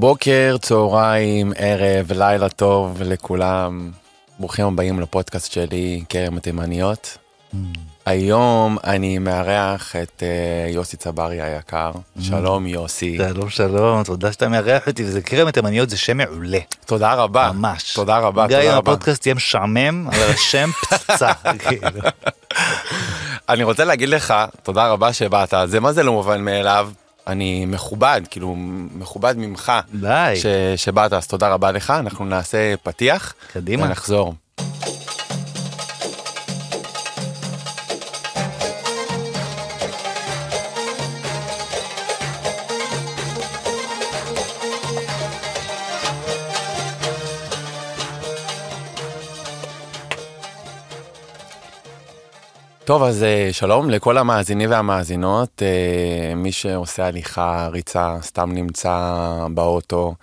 בוקר, צהריים, ערב, לילה טוב לכולם. ברוכים הבאים לפודקאסט שלי, כרם התימניות. היום אני מארח את uh, יוסי צברי היקר. שלום יוסי. שלום שלום, תודה שאתה מארח אותי, וזה כרם התימניות זה שם מעולה. תודה רבה. ממש. תודה רבה, גם אם תודה רבה. הפודקאסט יהיה משעמם, אבל השם פצצה. כאילו. אני רוצה להגיד לך, תודה רבה שבאת, זה מה זה לא מובן מאליו. אני מכובד, כאילו מכובד ממך. די. ש, שבאת, אז תודה רבה לך, אנחנו נעשה פתיח. קדימה. ונחזור. טוב אז אה, שלום לכל המאזינים והמאזינות אה, מי שעושה הליכה ריצה סתם נמצא באוטו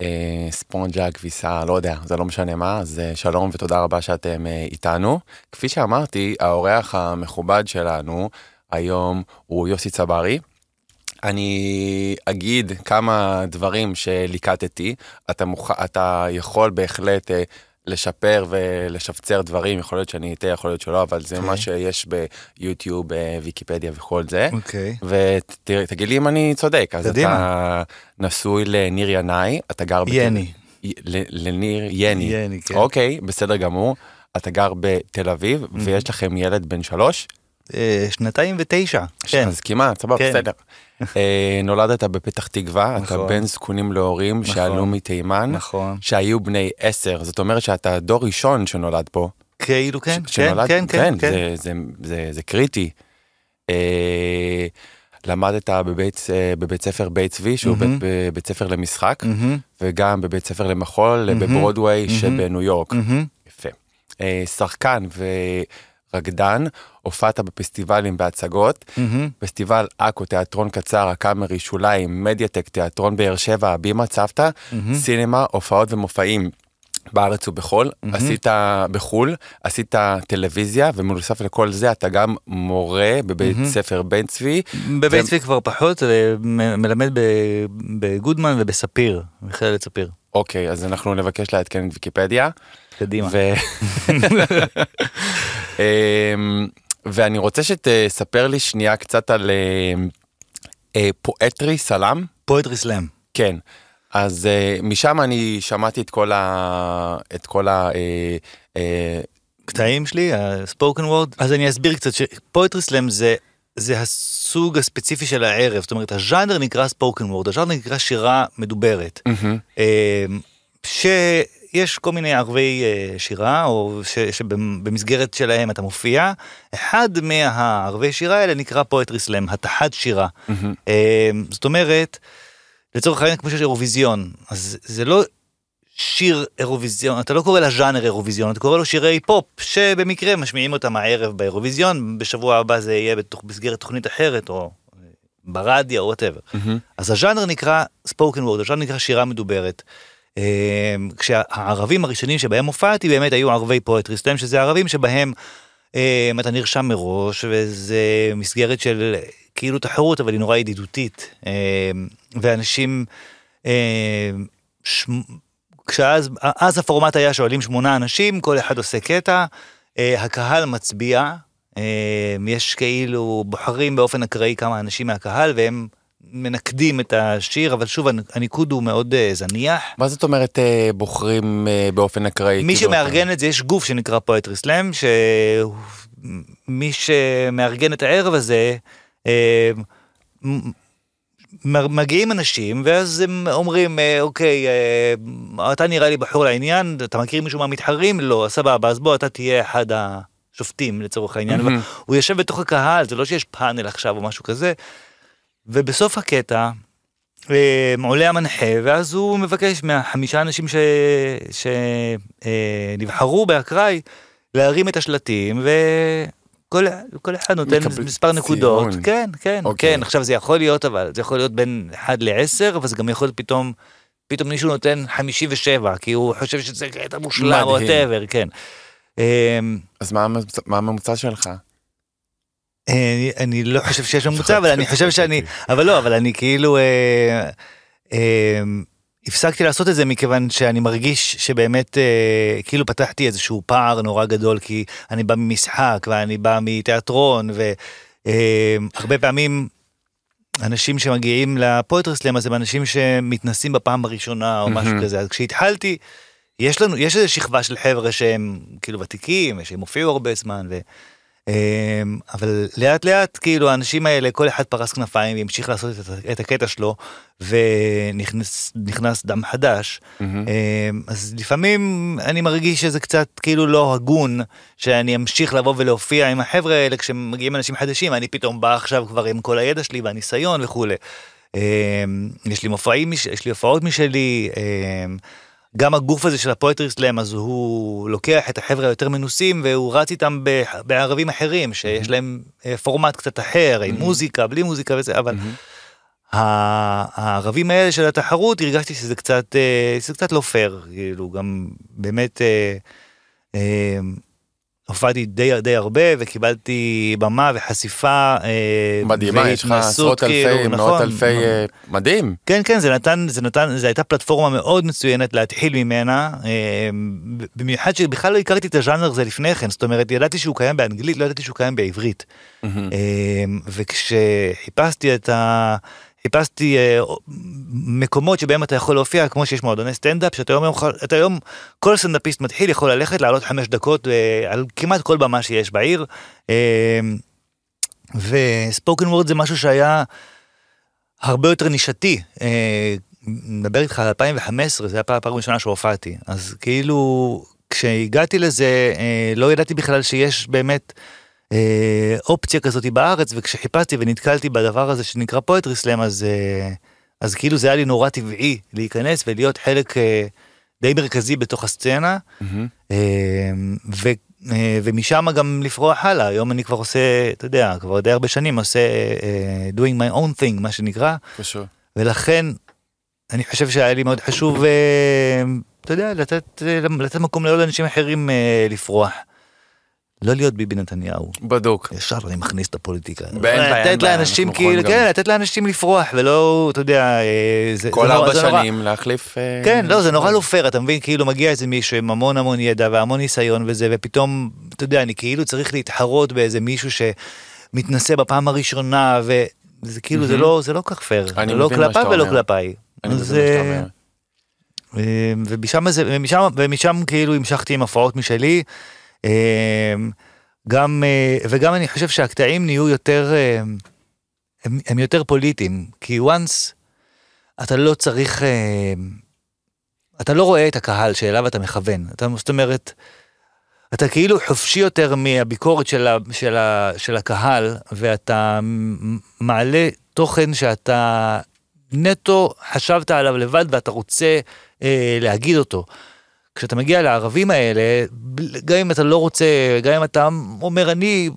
אה, ספונג'ה כביסה לא יודע זה לא משנה מה אז שלום ותודה רבה שאתם איתנו כפי שאמרתי האורח המכובד שלנו היום הוא יוסי צברי. אני אגיד כמה דברים שליקטתי אתה מוכ... אתה יכול בהחלט לשפר ולשפצר דברים יכול להיות שאני אטעה יכול להיות שלא אבל זה אוקיי. מה שיש ביוטיוב אה, ויקיפדיה וכל זה. אוקיי. ותגיד לי אם אני צודק אז קדימה. אתה נשוי לניר ינאי אתה גר יני. ל- לניר יני יני, כן. אוקיי בסדר גמור אתה גר בתל אביב ויש לכם ילד בן שלוש אה, שנתיים ותשע. כן. אז כמעט סבבה כן. בסדר אה, נולדת בפתח תקווה אתה נכון. בן זקונים להורים שעלו מתימן נכון. שהיו בני עשר זאת אומרת שאתה דור ראשון שנולד פה. כאילו כן, ש- כן, שנולד- כן, כן, כן. זה, זה, זה, זה קריטי. אה, למדת בבית, אה, בבית ספר בית צבי שהוא מהמם. בית, בית ספר למשחק מהמם, וגם בבית ספר למחול מהמם. בברודוויי מהמם. שבניו יורק. מהמם. יפה. אה, שחקן ורקדן הופעת בפסטיבלים בהצגות. מהמם. פסטיבל עכו תיאטרון קצר הקאמרי שוליים מדייטק תיאטרון באר שבע הבימה צוותא מהמם. סינמה הופעות ומופעים. בארץ ובחול מהמם. עשית בחול עשית טלוויזיה ומנוסף לכל זה אתה גם מורה בבית מהמם. ספר בן צבי בבית ו- צבי כבר פחות, אה, מלמד בגודמן ובספיר, מכללת ספיר. אוקיי אז אנחנו נבקש לעדכן את ויקיפדיה קדימה. ו... ואני רוצה שתספר לי שנייה קצת על אמ, אה, פואטרי סלאם פואטרי סלאם. כן אז אה, משם אני שמעתי את כל ה... את כל ה... אה, אה, קטעים שלי, הספוקן וורד. אז אני אסביר קצת שפואטרי סלאם זה, זה הסוג הספציפי של הערב, זאת אומרת הז'אנר נקרא ספוקן וורד, הז'אנר נקרא שירה מדוברת. מהמם, אה, שיש כל מיני ערבי אה, שירה, או ש- שבמסגרת שלהם אתה מופיע, אחד מהערבי שירה האלה נקרא פואטרי סלאם, התחת שירה. אה, זאת אומרת, לצורך העניין כמו שיש אירוויזיון, אז זה לא שיר אירוויזיון, אתה לא קורא לז'אנר אירוויזיון, אתה קורא לו שירי פופ, שבמקרה משמיעים אותם הערב באירוויזיון, בשבוע הבא זה יהיה בתוך, במסגרת תוכנית אחרת, או אה, ברדיו, או whatever. מהמם. אז הז'אנר נקרא spoken word, הז'אנר נקרא שירה מדוברת. אה, כשהערבים הראשונים שבהם הופעתי באמת היו ערבי poetry slam, שזה ערבים שבהם אה, אתה נרשם מראש, וזה מסגרת של כאילו תחרות, אבל היא נורא ידידותית. אה, ואנשים, אה, ש... כשאז אז הפורמט היה שואלים שמונה אנשים, כל אחד עושה קטע, אה, הקהל מצביע, אה, יש כאילו בוחרים באופן אקראי כמה אנשים מהקהל, והם מנקדים את השיר, אבל שוב, הנ- הניקוד הוא מאוד אה, זניח. מה זאת אומרת אה, בוחרים אה, באופן אקראי? מי כאילו, שמארגן את זה, יש גוף שנקרא פואטרי סלאם, שמי שמארגן את הערב הזה, מגיעים אנשים, ואז הם אומרים, אוקיי, אתה נראה לי בחור לעניין, אתה מכיר מישהו מהמתחרים? לא, סבבה, אז בוא, אתה תהיה אחד השופטים לצורך העניין. מהמם. הוא יושב בתוך הקהל, זה לא שיש פאנל עכשיו או משהו כזה. ובסוף הקטע, אה, עולה המנחה, ואז הוא מבקש מהחמישה אנשים שנבחרו באקראי, להרים את השלטים, וכל כל אחד נותן מספר נקודות. ציון. כן, כן, אוקיי. כן. עכשיו זה יכול להיות, אבל זה יכול להיות בין 1 ל-10, אבל זה גם יכול להיות פתאום, פתאום מישהו נותן 57, כי הוא חושב שזה קטע מושלם, מדהים. ווטאבר, כן. אה, אז מה מה הממוצע שלך? אני, אני לא חושב שיש ממוצע, אבל אני חושב שאני, אבל לא, אבל אני כאילו, אה, אה, הפסקתי לעשות את זה מכיוון שאני מרגיש שבאמת אה, כאילו פתחתי איזשהו פער נורא גדול כי אני בא ממשחק ואני בא מתיאטרון והרבה פעמים אנשים שמגיעים לפואטרי סלאם אז הם אנשים שמתנסים בפעם הראשונה או משהו כזה אז כשהתחלתי יש לנו יש איזה שכבה של חבר'ה שהם כאילו ותיקים שהם הופיעו הרבה זמן. ו... אמ, אבל לאט לאט כאילו האנשים האלה כל אחד פרס כנפיים והמשיך לעשות את הקטע שלו ונכנס נכנס דם חדש mm-hmm. אז לפעמים אני מרגיש שזה קצת כאילו לא הגון שאני אמשיך לבוא ולהופיע עם החבר'ה האלה כשמגיעים אנשים חדשים אני פתאום בא עכשיו כבר עם כל הידע שלי והניסיון וכולי. אמ, יש לי מופעים יש לי הופעות משלי. גם הגוף הזה של הפואטרי סלאם אז הוא לוקח את החבר'ה היותר מנוסים והוא רץ איתם בערבים אחרים שיש להם אה, פורמט קצת אחר עם מוזיקה בלי מוזיקה וזה אבל הערבים האלה של התחרות הרגשתי שזה קצת אה, זה קצת לא פייר כאילו גם באמת. הופעתי די די הרבה וקיבלתי במה וחשיפה אה, מדהימה יש לך עשרות אלפי כאילו, מאות נכון, אלפי נכון. אה, מדהים כן כן זה נתן זה נתן זה הייתה פלטפורמה מאוד מצוינת להתחיל ממנה אה, במיוחד שבכלל לא הכרתי את הז'אנר הזה לפני כן זאת אומרת ידעתי שהוא קיים באנגלית לא ידעתי שהוא קיים בעברית. וכשחיפשתי את ה... חיפשתי אה, מקומות שבהם אתה יכול להופיע כמו שיש מועדוני סטנדאפ שאתה היום, אתה היום כל סטנדאפיסט מתחיל יכול ללכת לעלות חמש דקות אה, על כמעט כל במה שיש בעיר. אה, וספוקן וורד זה משהו שהיה הרבה יותר נישתי. אה, מדבר איתך על 2015 זה הפעם הראשונה שהופעתי אז כאילו כשהגעתי לזה אה, לא ידעתי בכלל שיש באמת. אה, אופציה כזאת בארץ וכשחיפשתי ונתקלתי בדבר הזה שנקרא פואטרי סלאם אז אה, אז כאילו זה היה לי נורא טבעי להיכנס ולהיות חלק אה, די מרכזי בתוך הסצנה mm-hmm. אה, ו, אה, ומשם גם לפרוח הלאה היום אני כבר עושה אתה יודע כבר די הרבה שנים עושה אה, doing my own thing מה שנקרא קשור. ולכן אני חושב שהיה לי מאוד חשוב אה, אתה יודע לתת אה, לתת מקום לעוד אנשים אחרים אה, לפרוח. לא להיות ביבי נתניהו. בדוק. ישר אני מכניס את הפוליטיקה. לתת לאנשים כאילו, כן, לתת לאנשים לפרוח ולא, אתה יודע, אה, זה כל ארבע שנים להחליף... אה, כן, לא, זה נורא לא פייר, אתה מבין, כאילו מגיע איזה מישהו עם המון המון ידע והמון ניסיון וזה, ופתאום, אתה יודע, אני כאילו צריך להתחרות באיזה מישהו שמתנסה בפעם הראשונה, וזה כאילו, זה לא, זה לא כך פייר. אני לא מבין מה שאתה אומר. לא כלפיו ולא כלפיי. אני מבין מה שאתה אומר. אה, ומשם כאילו המשכתי עם הפרעות משלי. אמ, גם אה, וגם אני חושב שהקטעים נהיו יותר אה, הם, הם יותר פוליטיים כי once אתה לא צריך אה, אתה לא רואה את הקהל שאליו אתה מכוון אתה זאת אומרת. אתה כאילו חופשי יותר מהביקורת של, ה, של, ה, של הקהל ואתה מעלה תוכן שאתה נטו חשבת עליו לבד ואתה רוצה אה, להגיד אותו. כשאתה מגיע לערבים האלה, גם אם אתה לא רוצה, גם אם אתה אומר אני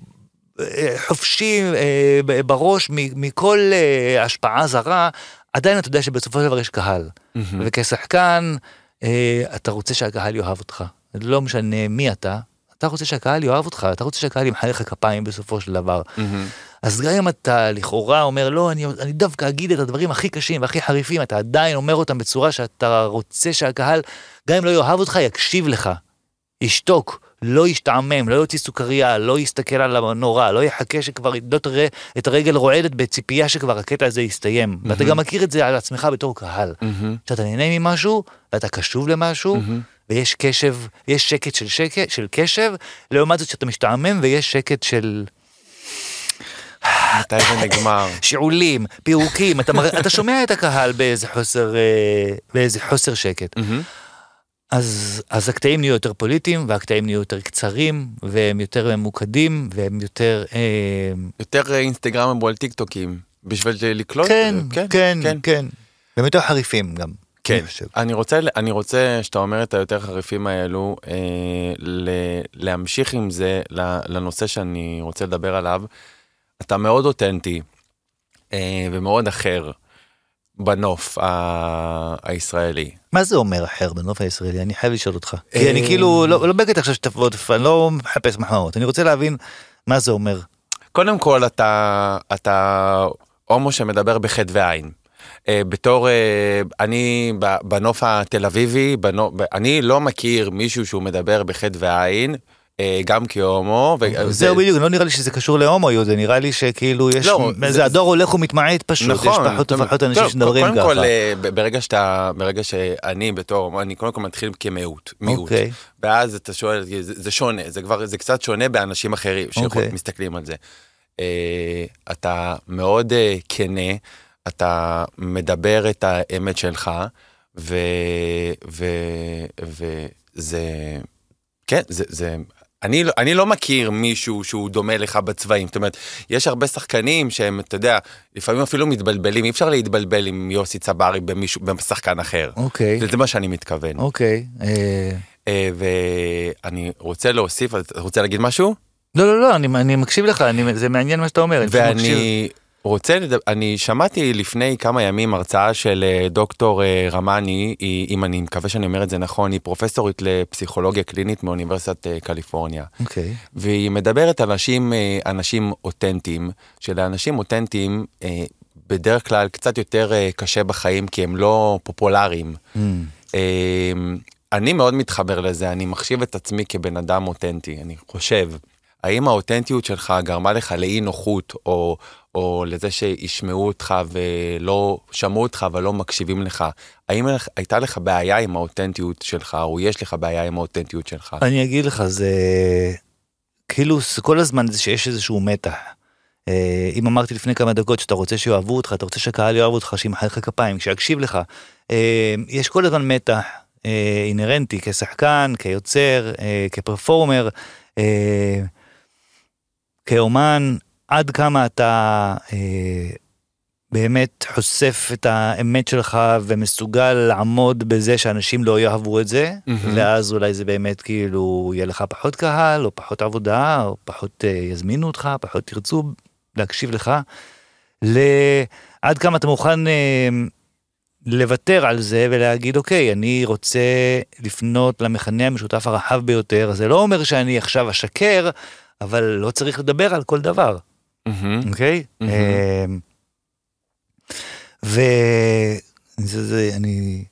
אה, חופשי אה, בראש מכל אה, השפעה זרה, עדיין אתה יודע שבסופו של דבר יש קהל. Mm-hmm. וכשחקן, אתה רוצה שהקהל יאהב אותך. לא משנה מי אתה, אתה רוצה שהקהל יאהב אותך, אתה רוצה שהקהל ימחא לך כפיים בסופו של דבר. Mm-hmm. אז גם אם אתה לכאורה אומר לא, אני, אני דווקא אגיד את הדברים הכי קשים והכי חריפים, אתה עדיין אומר אותם בצורה שאתה רוצה שהקהל, גם אם לא יאהב אותך, יקשיב לך. ישתוק, לא ישתעמם, לא יוציא סוכריה, לא יסתכל על הנורא, לא יחכה שכבר לא תראה את הרגל רועדת בציפייה שכבר הקטע הזה יסתיים. Mm-hmm. ואתה גם מכיר את זה על עצמך בתור קהל. Mm-hmm. שאתה נהנה ממשהו, ואתה קשוב למשהו, mm-hmm. ויש קשב, יש שקט של שקט, של קשב, לעומת זאת שאתה משתעמם ויש שקט של... מתי זה נגמר? שיעולים, פירוקים, אתה, מר... אתה שומע את הקהל באיזה חוסר, אה, באיזה חוסר שקט. אז, אז הקטעים נהיו יותר פוליטיים והקטעים נהיו יותר קצרים והם יותר ממוקדים והם יותר... אה... יותר אינסטגרם או טיק טוקים בשביל לקלוט? כן, כן, כן, כן. כן. והם יותר חריפים גם. כן, אני רוצה, אני רוצה שאתה אומר את היותר חריפים האלו, אה, ל, להמשיך עם זה לנושא שאני רוצה לדבר עליו. אתה מאוד אותנטי אה, ומאוד אחר בנוף ה- הישראלי. מה זה אומר אחר בנוף הישראלי? אני חייב לשאול אותך. כי אני כאילו לא, לא בקטע עכשיו שתבוא, אני לא מחפש מחמאות, אני רוצה להבין מה זה אומר. קודם כל אתה, אתה הומו שמדבר בחטא ועין. אה, בתור, אה, אני בנוף התל אביבי, בנו- ב- אני לא מכיר מישהו שהוא מדבר בחטא ועין, אה, גם כהומו. ו- זהו בדיוק, לא נראה לי שזה קשור להומואיות, זה נראה לי שכאילו יש, לא, זה הדור הולך ומתמעט פשוט, יש נכון. פחות טוב, ופחות אנשים שמדברים קודם ככה. כל, אה, ב- ברגע שאתה, ברגע שאני בתור, אני קודם כל מתחיל כמיעוט, מיעוט. אוקיי. ואז אתה שואל, זה, זה שונה, זה כבר, זה קצת שונה באנשים אחרים אוקיי. שמסתכלים על זה. אה, אתה מאוד כנה, אתה מדבר את האמת שלך, ו... ו... וזה... כן, זה... זה... אני, לא- אני לא מכיר מישהו שהוא דומה לך בצבעים, זאת אומרת, יש הרבה שחקנים שהם, אתה יודע, לפעמים אפילו מתבלבלים, אי אפשר להתבלבל עם יוסי צברי במישהו, בשחקן אחר. אוקיי, זה, זה מה שאני מתכוון. אוקיי. אה, אה, ואני רוצה להוסיף, אתה רוצה להגיד משהו? לא, לא, לא, אני, אני מקשיב לך, אני, זה מעניין מה שאתה אומר. אני פשוט מקשיב. ואני רוצה, לדבר, אני שמעתי לפני כמה ימים הרצאה של אה, דוקטור אה, רמני, היא, אם אני מקווה שאני אומר את זה נכון, היא פרופסורית לפסיכולוגיה קלינית מאוניברסיטת אה, קליפורניה. אוקיי, והיא מדברת על אנשים, אנשים אותנטיים, שלאנשים אותנטיים בדרך כלל קצת יותר קשה בחיים כי הם לא פופולריים. Mm, אה, אני מאוד מתחבר לזה, אני מחשיב את עצמי כבן אדם אותנטי, אני חושב. האם האותנטיות שלך גרמה לך לאי נוחות, או, או לזה שישמעו אותך ולא שמעו אותך ולא מקשיבים לך? האם הייתה לך בעיה עם האותנטיות שלך, או יש לך בעיה עם האותנטיות שלך? אני אגיד לך, זה כאילו כל הזמן זה שיש איזשהו מתח. אה, אם אמרתי לפני כמה דקות שאתה רוצה שיאהבו אותך, אתה רוצה שהקהל יאהב אותך, שימחא לך כפיים, שיקשיב לך. אה, יש כל הזמן מתח אה, אינהרנטי כשחקן, כיוצר, כפרפורמר, כאומן, עד כמה אתה אה, באמת חושף את האמת שלך ומסוגל לעמוד בזה שאנשים לא יאהבו את זה, מהמם. ואז אולי זה באמת כאילו יהיה לך פחות קהל, או פחות עבודה, או פחות אה, יזמינו אותך, פחות ירצו להקשיב לך. לעד כמה אתה מוכן אה, לוותר על זה ולהגיד אוקיי אני רוצה לפנות למכנה המשותף הרחב ביותר זה לא אומר שאני עכשיו אשקר אבל לא צריך לדבר על כל דבר. אוקיי מהמם. אמ, וזה זה אני.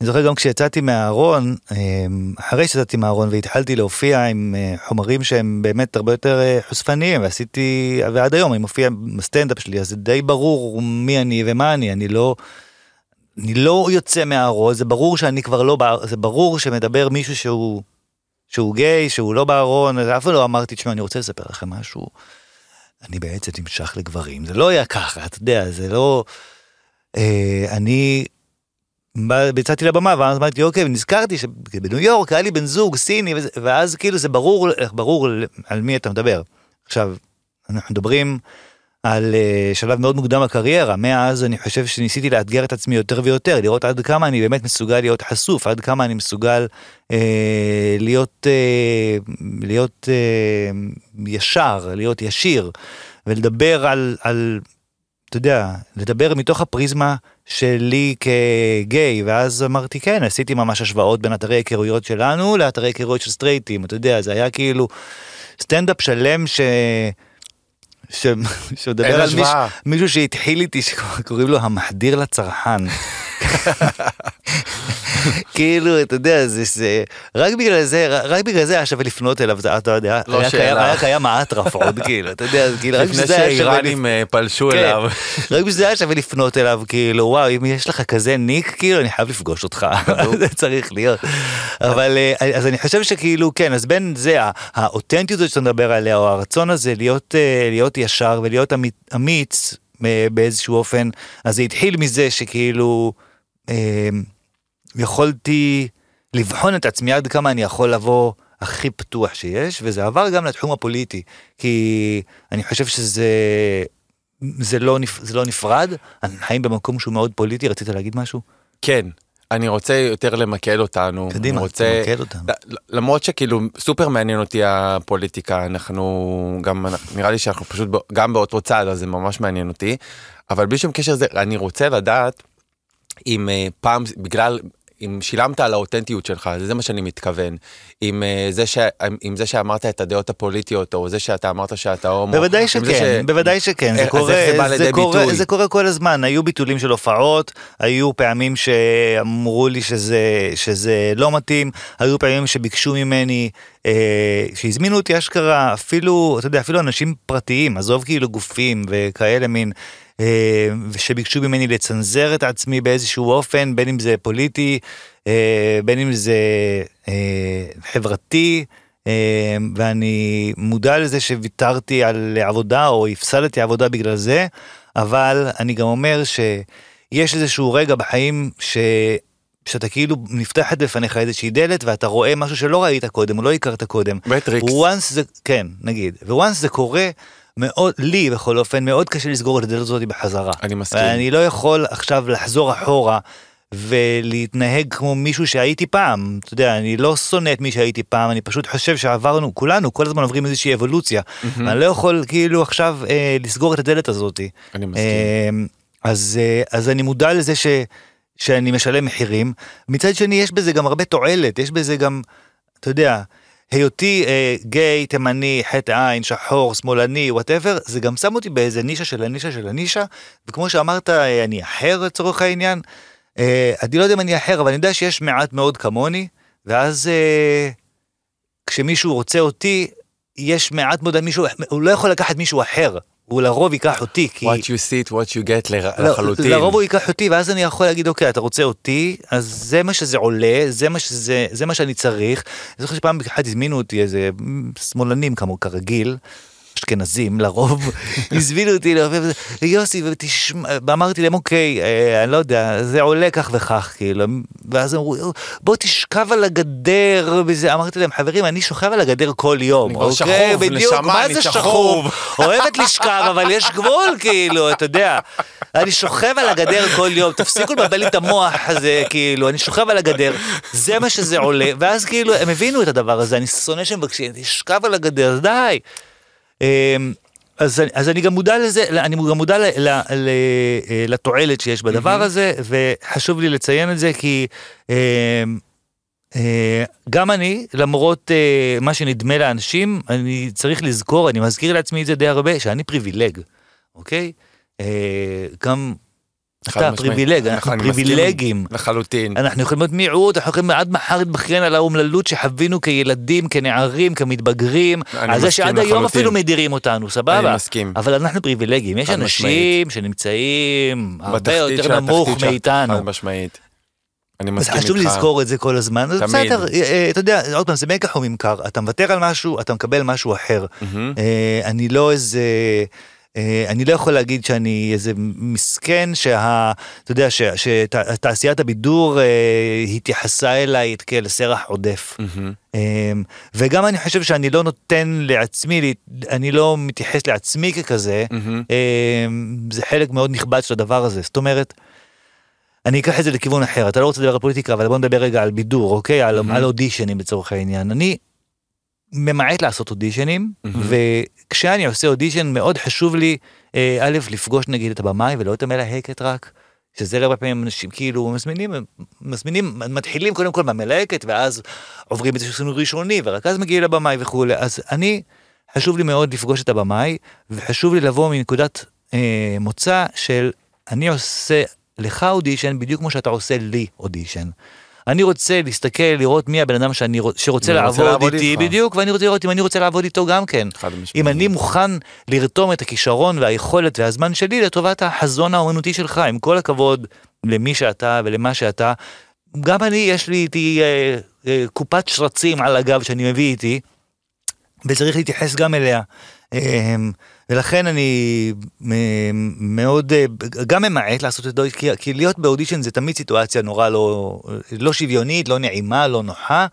אני זוכר גם כשיצאתי מהארון, אמ, אחרי שיצאתי מהארון והתחלתי להופיע עם אה, חומרים שהם באמת הרבה יותר אה, חושפניים, ועשיתי, ועד היום אני מופיע בסטנדאפ שלי, אז זה די ברור מי אני ומה אני, אני לא, אני לא יוצא מהארון, זה ברור שאני כבר לא, זה ברור שמדבר מישהו שהוא, שהוא גיי, שהוא לא בארון, אף פעם לא אמרתי, תשמע, אני רוצה לספר לכם משהו. אני בעצם נמשך לגברים, זה לא היה ככה, אתה יודע, זה לא... אה, אני יצאתי לבמה ואז אמרתי אוקיי ונזכרתי שבניו יורק היה לי בן זוג סיני וזה, ואז כאילו זה ברור ברור על מי אתה מדבר. עכשיו אנחנו מדברים על אה, שלב מאוד מוקדם בקריירה. מאז אני חושב שניסיתי לאתגר את עצמי יותר ויותר לראות עד כמה אני באמת מסוגל להיות חשוף עד כמה אני מסוגל אה, להיות אה, להיות אה, ישר להיות ישיר ולדבר על על אתה יודע, לדבר מתוך הפריזמה שלי כגיי, ואז אמרתי כן, עשיתי ממש השוואות בין אתרי היכרויות שלנו לאתרי היכרויות של סטרייטים, אתה יודע, זה היה כאילו סטנדאפ שלם ש... ש... שמדבר על מיש... השוואה. מישהו שהתחיל איתי שקוראים לו המחדיר לצרכן. כאילו אתה יודע זה זה רק בגלל זה רק בגלל זה היה שווה לפנות אליו אתה יודע לא היה. קיים היה קיים האטרף עוד כאילו אתה יודע כאילו רק לפני בשביל זה היה שווה שהאיראנים אה, פלשו כן. אליו. רק בשביל זה היה שווה לפנות אליו כאילו וואו אם יש לך כזה ניק כאילו אני חייב לפגוש אותך זה צריך להיות אבל אה, אז אני חושב שכאילו כן אז בין זה האותנטיות הזאת שאתה מדבר עליה או הרצון הזה להיות אה, להיות ישר ולהיות אמי- אמיץ באיזשהו אופן אז זה התחיל מזה שכאילו אה, יכולתי לבחון את עצמי עד כמה אני יכול לבוא הכי פתוח שיש וזה עבר גם לתחום הפוליטי כי אני חושב שזה זה לא. זה לא נפרד, אנחנו חיים במקום שהוא מאוד פוליטי, רצית להגיד משהו? כן, אני רוצה יותר למקד אותנו. קדימה, רוצה... תמקד אותנו. למרות שכאילו סופר מעניין אותי הפוליטיקה, אנחנו גם, נראה לי שאנחנו פשוט גם באותו צד, אז זה ממש מעניין אותי. אבל בלי שום קשר לזה, אני רוצה לדעת אם אה, פעם, בגלל, אם שילמת על האותנטיות שלך, זה מה שאני מתכוון. עם, אה, זה, ש, עם זה שאמרת את הדעות הפוליטיות, או זה שאתה אמרת שאתה הומו. בוודאי שכן, זה ש- בוודאי שכן, זה קורה, זה לידי קורה? זה קורה כל הזמן, היו ביטולים של הופעות, היו פעמים שאמרו לי שזה, שזה לא מתאים, היו פעמים שביקשו ממני, אה, שהזמינו אותי אשכרה, אפילו, אתה יודע, אפילו אנשים פרטיים, עזוב כאילו גופים וכאלה מין, ושביקשו ממני לצנזר את עצמי באיזשהו אופן, בין אם זה פוליטי, אה, בין אם זה אה, חברתי. אה, ואני מודע לזה שוויתרתי על עבודה או הפסדתי עבודה בגלל זה, אבל אני גם אומר שיש איזשהו רגע בחיים ש... שאתה כאילו נפתחת בפניך איזושהי דלת ואתה רואה משהו שלא ראית קודם או לא הכרת קודם. מטריקס. once זה, כן, נגיד, וואנס זה קורה, מאוד, לי בכל אופן, מאוד קשה לסגור את הדלת הזאת בחזרה. אני מסכים. ואני לא יכול עכשיו לחזור אחורה ולהתנהג כמו מישהו שהייתי פעם. אתה יודע, אני לא שונא את מי שהייתי פעם, אני פשוט חושב שעברנו, כולנו, כל הזמן עוברים איזושהי אבולוציה. אני לא יכול כאילו עכשיו אה, לסגור את הדלת הזאת. אני מסכים. אה, אז, אה, אז אני מודע לזה ש, שאני משלם מחירים. מצד שני, יש בזה גם הרבה תועלת, יש בזה גם, אתה יודע, היותי אה, גיי, תימני, חטא עין, שחור, שמאלני, וואטאבר, זה גם שם אותי באיזה נישה של הנישה של הנישה, וכמו שאמרת, אה, אני אחר לצורך העניין. אה, אני לא יודע אם אני אחר, אבל אני יודע שיש מעט מאוד כמוני, ואז אה, כשמישהו רוצה אותי, יש מעט מאוד מישהו, הוא לא יכול לקחת מישהו אחר, הוא לרוב ייקח אותי, כי... What you see, what you get ל- לא, לחלוטין. לרוב הוא ייקח אותי ואז אני יכול להגיד אוקיי אתה רוצה אותי אז זה מה שזה עולה זה מה שזה זה מה שאני צריך. אני זוכר שפעם אחת הזמינו אותי איזה שמאלנים כמו כרגיל. אשכנזים לרוב הזמינו אותי לערבב יוסי ותשמע ואמרתי להם אוקיי אה, אני לא יודע זה עולה כך וכך כאילו ואז אמרו בוא תשכב על הגדר וזה אמרתי להם חברים אני שוכב על הגדר כל יום אוקיי שכוב, בדיוק נשמה, מה זה שכוב. אוהבת לשכב אבל יש גבול כאילו אתה יודע אני שוכב על הגדר כל יום תפסיקו לבלבל לי את המוח הזה כאילו אני שוכב על הגדר זה מה שזה עולה ואז כאילו הם הבינו את הדבר הזה אני שונא שהם מבקשים תשכב על הגדר די. אמ, אז, אז אני גם מודע לזה, אני גם מודע ל, ל, ל, אה, לתועלת שיש בדבר הזה, וחשוב לי לציין את זה כי אמ, אה, גם אני, למרות אה, מה שנדמה לאנשים, אני צריך לזכור, אני מזכיר לעצמי את זה די הרבה, שאני פריבילג, אוקיי? אה, גם אתה. פריבילג, אנחנו מסכים פריבילגים. לחלוטין. אנחנו יכולים להיות מיעוט, אנחנו יכולים עד מחר להתבכיין על האומללות שחווינו כילדים, כנערים, כמתבגרים, אני על זה מסכים שעד היום לחלוטין. אפילו מדירים אותנו, סבבה? אני מסכים. אבל אנחנו פריבילגים, יש אנשים משמעית. שנמצאים הרבה יותר נמוך מאיתנו. חד משמעית. אני מסכים איתך. חשוב לזכור את זה כל הזמן, אז תמיד. בסדר, אה, אה, אתה יודע, עוד פעם, זה מקח וממכר, אתה מוותר על משהו, אתה מקבל משהו אחר. אה, אני לא איזה... אה, אני לא יכול להגיד שאני איזה מסכן שה... אתה יודע, שתעשיית הבידור אה, התייחסה אליי כאל סרח עודף. אמ, וגם אני חושב שאני לא נותן לעצמי, אני לא מתייחס לעצמי ככזה. אמ, זה חלק מאוד נכבד של הדבר הזה. זאת אומרת, אני אקח את זה לכיוון אחר, אתה לא רוצה לדבר על פוליטיקה, אבל בוא נדבר רגע על בידור, אוקיי? על, מהמם. על אודישנים לצורך העניין. אני ממעט לעשות אודישנים, מהמם. וכשאני עושה אודישן מאוד חשוב לי, אה, א', לפגוש נגיד את הבמאי ולא את המלהקת רק. שזה הרבה פעמים אנשים כאילו מזמינים, מזמינים, מתחילים קודם כל מהמלהקת ואז עוברים איזשהו סינוי ראשוני ורק אז מגיעים לבמאי וכולי. אז אני, חשוב לי מאוד לפגוש את הבמאי וחשוב לי לבוא מנקודת אה, מוצא של אני עושה לך אודישן בדיוק כמו שאתה עושה לי אודישן. אני רוצה להסתכל, לראות מי הבן אדם שאני רוצ, שרוצה לעבוד לעבוד איתי איתך. בדיוק, ואני רוצה לראות אם אני רוצה לעבוד איתו גם כן. אם אני מוכן לרתום את הכישרון והיכולת והזמן שלי לטובת החזון האומנותי שלך, עם כל הכבוד למי שאתה ולמה שאתה, גם אני, יש לי איתי אה, אה, קופת שרצים על הגב שאני מביא איתי, וצריך להתייחס גם אליה. אה, ולכן אני מאוד, אה, גם ממעט לעשות את זה, כי, כי להיות באודישן זה תמיד סיטואציה נורא לא, לא שוויונית, לא נעימה, לא נוחה.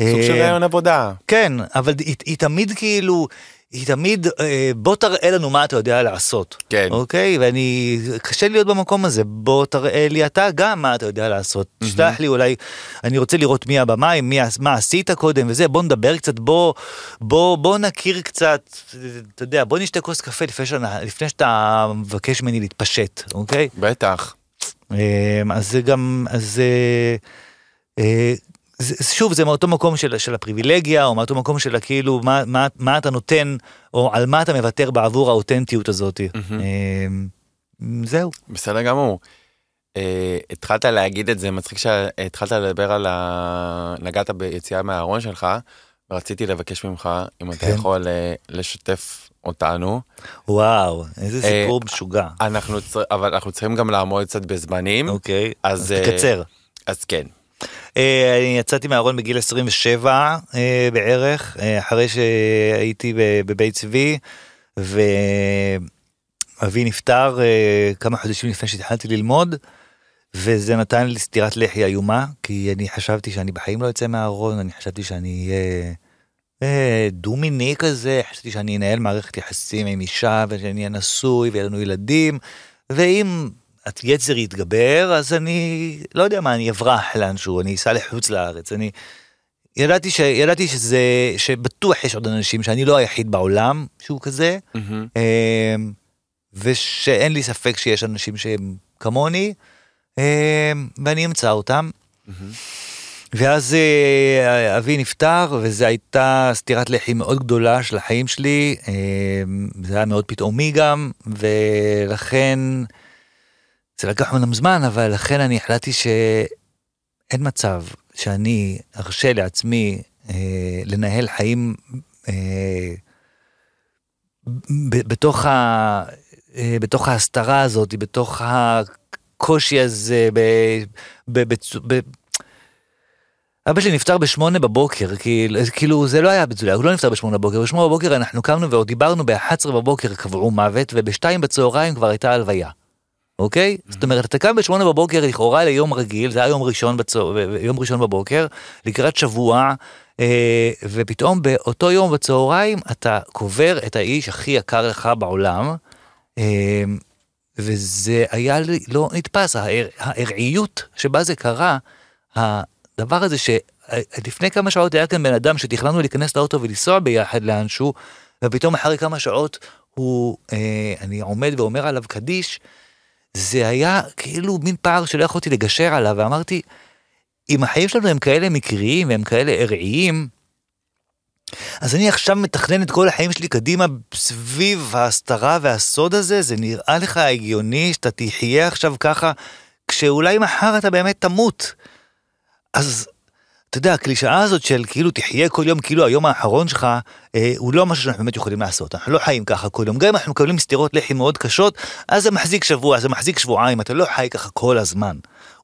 סוג של אה, רעיון עבודה. כן, אבל היא, היא תמיד כאילו, היא תמיד, אה, בוא תראה לנו מה אתה יודע לעשות. כן. אוקיי? ואני, קשה לי להיות במקום הזה, בוא תראה לי אתה גם מה אתה יודע לעשות. תשלח לי אולי, אני רוצה לראות מי הבמאי, מה עשית קודם וזה, בוא נדבר קצת, בוא, בוא, בוא נכיר קצת, אתה יודע, בוא נשתה כוס קפה לפני, שאתה, לפני שאתה מבקש ממני להתפשט, אוקיי? בטח. אה, אז זה גם, אז, אה, שוב, זה מאותו מקום של, של הפריבילגיה, או מאותו מקום של הכאילו, מה, מה, מה אתה נותן, או על מה אתה מוותר בעבור האותנטיות הזאת. מהמם. אה, זהו. בסדר גמור. אה, התחלת להגיד את זה, מצחיק שהתחלת לדבר על ה... נגעת ביציאה מהארון שלך, ורציתי לבקש ממך, אם אתה כן. יכול אה, לשתף אותנו. וואו, איזה אה, סיפור משוגע. אנחנו, צר- אבל אנחנו צריכים גם לעמוד קצת בזמנים, אוקיי, אז, אז תקצר. אז כן. אה, אני יצאתי מהארון בגיל 27 אה, בערך, אה, אחרי שהייתי בבית צבי, ואבי נפטר כמה חודשים לפני שהתחלתי ללמוד, וזה נתן לי סטירת לחי איומה, כי אני חשבתי שאני בחיים לא יוצא מהארון, אני חשבתי שאני אהיה אה, דו-מיני כזה, חשבתי שאני אנהל מערכת יחסים עם אישה, ושאני אהיה נשוי ויהיה לנו ילדים, ואם היצר יתגבר, אז אני לא יודע מה, אני אברח לאנשהו, אני אסע לחוץ לארץ, אני... ידעתי, ש... ידעתי שזה, שבטוח יש עוד אנשים שאני לא היחיד בעולם שהוא כזה. אמ, ושאין לי ספק שיש אנשים שהם כמוני, אמ, ואני אמצא אותם. מהמם. ואז אה, אבי נפטר, וזו הייתה סטירת לחי מאוד גדולה של החיים שלי, זה היה מאוד פתאומי גם, ולכן, זה לקח אמנם זמן, אבל לכן אני החלטתי שאין מצב שאני ארשה לעצמי אה, לנהל חיים אה, ב- בתוך, ה, אה, בתוך ההסתרה הזאת, בתוך הקושי הזה, ב, ב, בצ- ב, אבא שלי נפטר בשמונה בבוקר, כאילו, כאילו זה לא היה בצוליה, הוא לא נפטר בשמונה בבוקר, בשמונה בבוקר אנחנו קמנו ועוד דיברנו ב-11 בבוקר קבעו מוות, ובשתיים בצהריים כבר הייתה הלוויה. אוקיי? זאת אומרת, אתה קם בשמונה בבוקר לכאורה ליום רגיל, זה היה יום ראשון, בצה... יום ראשון בבוקר, לקראת שבוע, אה, ופתאום באותו יום בצהריים אתה קובר את האיש הכי יקר לך בעולם, אה, וזה היה לי לא נתפס, ההר- הארעיות שבה זה קרה, הדבר הזה שלפני כמה שעות היה כאן בן אדם שתכננו להיכנס לאוטו ולנסוע ביחד לאנשהו, ופתאום אחרי כמה שעות הוא, אה, אני עומד ואומר עליו קדיש, זה היה כאילו מין פער שלא יכולתי לגשר עליו, ואמרתי, אם החיים שלנו הם כאלה מקריים והם כאלה ארעיים, אז אני עכשיו מתכנן את כל החיים שלי קדימה סביב ההסתרה והסוד הזה, זה נראה לך הגיוני שאתה תחיה עכשיו ככה, כשאולי מחר אתה באמת תמות. אז אתה יודע, הקלישאה הזאת של כאילו תחיה כל יום כאילו היום האחרון שלך, אה, הוא לא משהו שאנחנו באמת יכולים לעשות. אנחנו לא חיים ככה כל יום. גם אם אנחנו מקבלים סטירות לחי מאוד קשות, אז זה מחזיק שבוע, זה מחזיק שבועיים, אתה לא חי ככה כל הזמן.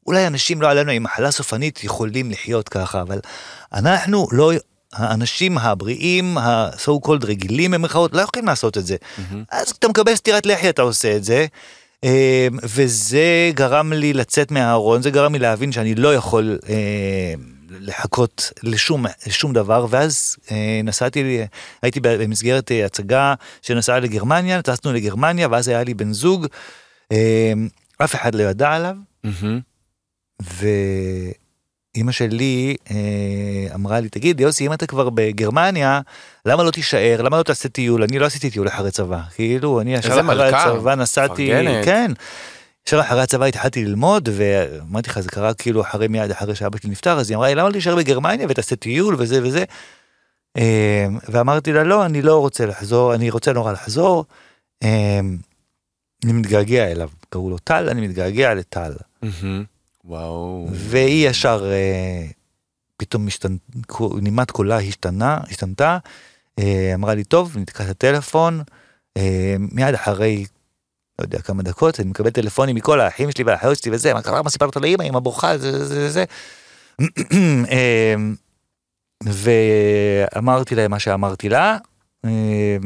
אולי אנשים לא עלינו עם מחלה סופנית יכולים לחיות ככה, אבל אנחנו לא, האנשים הבריאים, ה-so called רגילים במרכאות, לא יכולים לעשות את זה. אז אתה מקבל סטירת לחי, אתה עושה את זה. אה, וזה גרם לי לצאת מהארון, זה גרם לי להבין שאני לא יכול אה, לחכות לשום, לשום דבר, ואז אה, נסעתי, הייתי במסגרת אה, הצגה שנסעה לגרמניה, טסנו לגרמניה, ואז היה לי בן זוג, אה, אף אחד לא ידע עליו, מהמם. ואימא שלי אה, אמרה לי, תגיד, יוסי, אם אתה כבר בגרמניה, למה לא תישאר? למה לא תעשה טיול? אני לא עשיתי טיול אחרי צבא. כאילו, אני ישר אחרי הצבא נסעתי, מפרגנת. כן. ישר אחרי הצבא התחלתי ללמוד, ואמרתי לך, זה קרה כאילו אחרי מיד אחרי שאבא שלי נפטר, אז היא אמרה לי, למה תישאר בגרמניה ותעשה טיול וזה וזה. אה, ואמרתי לה, לא, אני לא רוצה לחזור, אני רוצה נורא לחזור. אה, אני מתגעגע אליו, קראו לו טל, אני מתגעגע לטל. וואו. והיא ישר אה, פתאום. נימת קולה השתנה, השתנתה, אה, אמרה לי, טוב, נתקע את הטלפון, אה, מיד אחרי, לא יודע כמה דקות, אני מקבל טלפונים מכל האחים שלי והאחיות שלי וזה, מה קרה, מה סיפרת לאמא, אמא בוכה, זה זה זה. אה, ואמרתי להם מה שאמרתי לה, אה,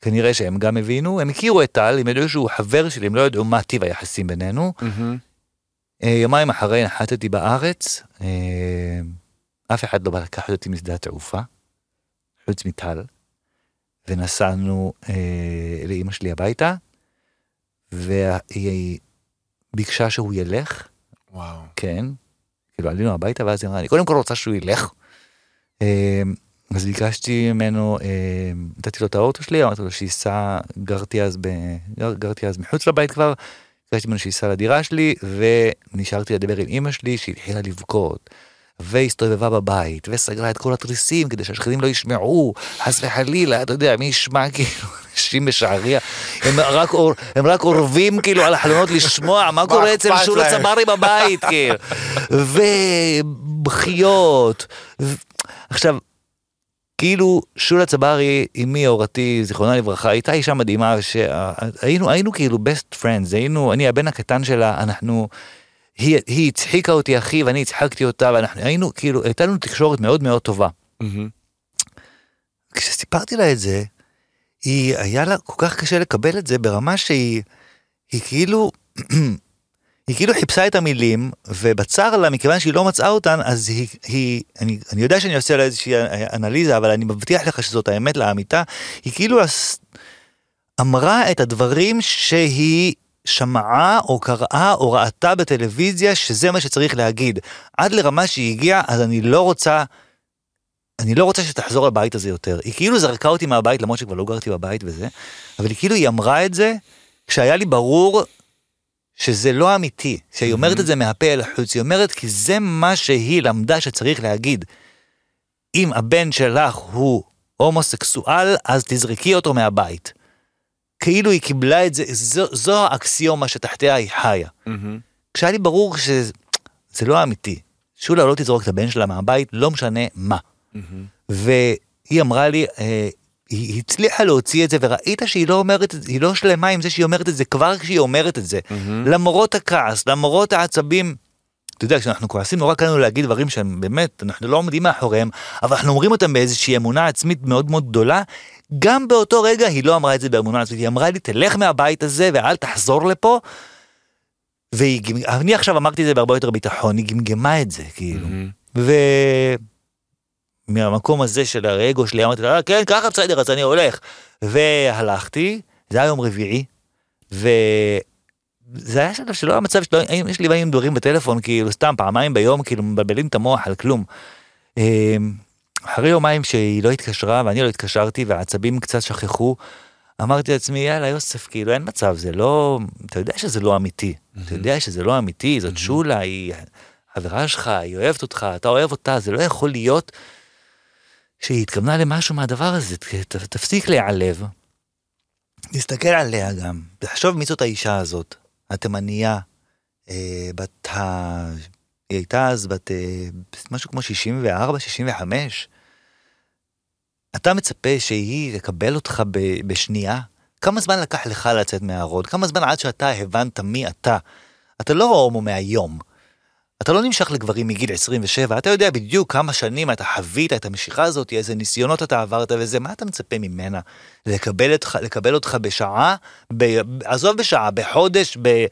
כנראה שהם גם הבינו, הם הכירו את טל, הם ידעו שהוא חבר שלי, הם לא ידעו מה טיב היחסים בינינו. מהמם. אה, יומיים אחרי נחתתי בארץ, אה, אף אחד לא בא לקחת אותי משדה התעופה, חוץ מטל, ונסענו אה, לאימא שלי הביתה, והיא ביקשה שהוא ילך, וואו. כן, כאילו עלינו הביתה, ואז היא אמרה לי, קודם כל רוצה שהוא ילך. אה, אז ביקשתי ממנו, אה, נתתי לו את האוטו שלי, אמרתי לו שייסע, גרתי אז, ב, גר, גרתי אז מחוץ לבית כבר, ביקשתי ממנו שייסע לדירה שלי, ונשארתי לדבר עם אמא שלי, שהיא התחילה לבכות. והסתובבה בבית, וסגרה את כל התריסים כדי שהשכנים לא ישמעו, חס וחלילה, אתה יודע, מי ישמע כאילו, אנשים בשעריה, הם רק, אור, הם רק אורבים כאילו על החלונות לשמוע מה קורה אצל שולה? צברי בבית, כאילו, ובכיות. עכשיו, כאילו שולה צברי, אמי הורתי, זיכרונה לברכה, הייתה אישה מדהימה, שהיינו היינו כאילו best friends, היינו, אני הבן הקטן שלה, אנחנו, היא, היא הצחיקה אותי אחי ואני הצחקתי אותה, ואנחנו היינו כאילו, הייתה לנו תקשורת מאוד מאוד טובה. מהמם. כשסיפרתי לה את זה, היא, היה לה כל כך קשה לקבל את זה ברמה שהיא, היא כאילו, היא כאילו חיפשה את המילים, ובצר לה, מכיוון שהיא לא מצאה אותן, אז היא, היא אני, אני יודע שאני עושה לה איזושהי אנליזה, אבל אני מבטיח לך שזאת האמת לאמיתה, היא כאילו עש- אמרה את הדברים שהיא שמעה או קראה או ראתה בטלוויזיה, שזה מה שצריך להגיד. עד לרמה שהיא הגיעה, אז אני לא רוצה אני לא רוצה שתחזור לבית הזה יותר. היא כאילו זרקה אותי מהבית, למרות שכבר לא גרתי בבית וזה, אבל היא כאילו, היא אמרה את זה, כשהיה לי ברור שזה לא אמיתי, שהיא אומרת את זה מהפה אל החוץ, היא אומרת כי זה מה שהיא למדה שצריך להגיד. אם הבן שלך הוא הומוסקסואל, אז תזרקי אותו מהבית. כאילו היא קיבלה את זה, זו, זו האקסיומה שתחתיה היא חיה. מהמם. כשהיה לי ברור שזה זה לא אמיתי. שולה לא תזרוק את הבן שלה מהבית, לא משנה מה. והיא אמרה לי, אה, היא הצליחה להוציא את זה, וראית שהיא לא אומרת את זה, היא לא שלמה עם זה שהיא אומרת את זה כבר כשהיא אומרת את זה. מהמם. למרות הכעס, למרות העצבים. אתה יודע, כשאנחנו כועסים נורא קל לנו להגיד דברים שהם באמת, אנחנו לא עומדים מאחוריהם, אבל אנחנו אומרים אותם באיזושהי אמונה עצמית מאוד מאוד גדולה. גם באותו רגע היא לא אמרה את זה באמונה עצמית, היא אמרה לי, תלך מהבית הזה ואל תחזור לפה. ואני עכשיו אמרתי את זה בהרבה יותר ביטחון, היא גמגמה את זה, כאילו. מהמם. ומהמקום הזה של האגו שלי אמרתי לה, "אה, כן, ככה בסדר, אז אני הולך. והלכתי, זה היה יום רביעי, וזה היה שלב שלא היה מצב שלא, יש לי באים דברים בטלפון, כאילו סתם פעמיים ביום, כאילו מבלבלים את המוח על כלום. אמ, אחרי יומיים שהיא לא התקשרה ואני לא התקשרתי והעצבים קצת שכחו, אמרתי לעצמי, יאללה יוסף, כאילו אין מצב, זה לא, אתה יודע שזה לא אמיתי, אתה יודע שזה לא אמיתי, זאת שולה, היא חברה שלך, היא אוהבת אותך, אתה אוהב אותה, זה לא יכול להיות שהיא התכוונה למשהו מהדבר הזה, ת- ת- תפסיק להיעלב. תסתכל עליה גם, תחשוב מי זאת האישה הזאת, התימניה, אה, בת ה... היא הייתה אז בת אה, משהו כמו 64, 65. אתה מצפה שהיא תקבל אותך ב- בשנייה? כמה זמן לקח לך לצאת מהארון? כמה זמן עד שאתה הבנת מי אתה? אתה לא הומו מהיום. אתה לא נמשך לגברים מגיל 27, אתה יודע בדיוק כמה שנים אתה חווית את המשיכה הזאת, איזה ניסיונות אתה עברת וזה, מה אתה מצפה ממנה? לקבל אותך, לקבל אותך בשעה, ב, עזוב בשעה, בחודש, ב...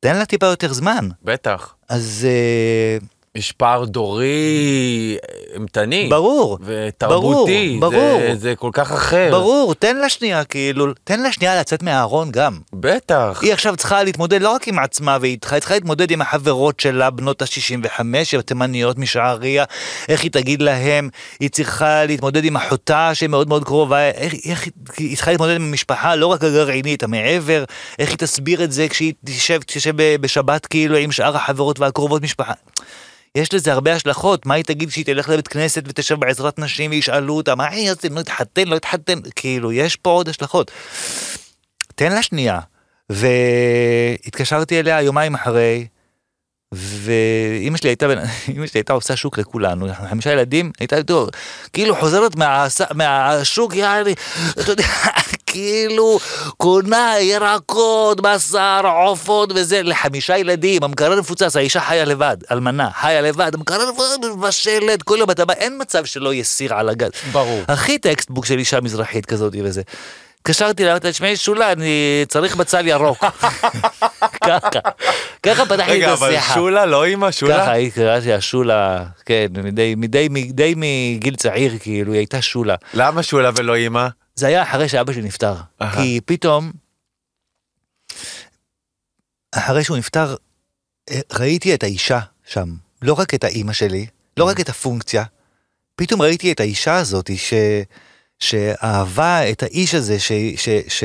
תן לה טיפה יותר זמן. בטח. אז אה, יש פער דורי אימתני. ברור, ותרבותי. ברור, זה- ברור. זה כל כך אחר. ברור, תן לה שנייה, כאילו, תן לה שנייה לצאת מהארון גם. בטח. היא עכשיו צריכה להתמודד לא רק עם עצמה ואיתך, היא צריכה להתמודד עם החברות שלה, בנות ה-65, התימניות משעריה, איך היא תגיד להם, היא צריכה להתמודד עם אחותה שהיא מאוד קרובה, איך, איך היא- צריכה להתמודד עם המשפחה, לא רק הגרעינית, המעבר, איך היא תסביר את זה כשהיא תשב, תשב בשבת כאילו עם שאר החברות והקרובות משפחה. יש לזה הרבה השלכות, מה היא תגיד כשהיא תלך לבית כנסת ותשב בעזרת נשים וישאלו אותה, מה היא עושה, לא התחתן, לא התחתן, כאילו, יש פה עוד השלכות. תן לה שנייה. והתקשרתי אליה יומיים אחרי, ואימא שלי הייתה, אימא שלי הייתה עושה שוק לכולנו, חמישה ילדים, הייתה כאילו חוזרת מהשוק, יעני, אתה יודע, כאילו קונה ירקות, בשר, עופות וזה, לחמישה ילדים, המקרר מפוצץ, אישה חיה לבד, אלמנה, חיה לבד, המקרר מבשלת, כל יום אתה בא, אין מצב שלא יהיה סיר על הגז. ברור. הכי textbook של אישה מזרחית כזאת וזה. התקשרתי לה, תשמעי שולה, אני צריך בצל ירוק. ככה, ככה פתחתי רגע, את אבל השיחה. שולה, לא אימא, שולה? ככה היא קראה לה שולה, כן, מדי מגיל צעיר, כאילו, היא הייתה שולה. למה שולה ולא אימא? זה היה אחרי שאבא שלי נפטר. כי פתאום, אחרי שהוא נפטר, אה, ראיתי את האישה שם, לא רק את האימא שלי, לא רק את הפונקציה, פתאום ראיתי את האישה הזאת ש, שאהבה את האיש הזה, ש, ש, ש,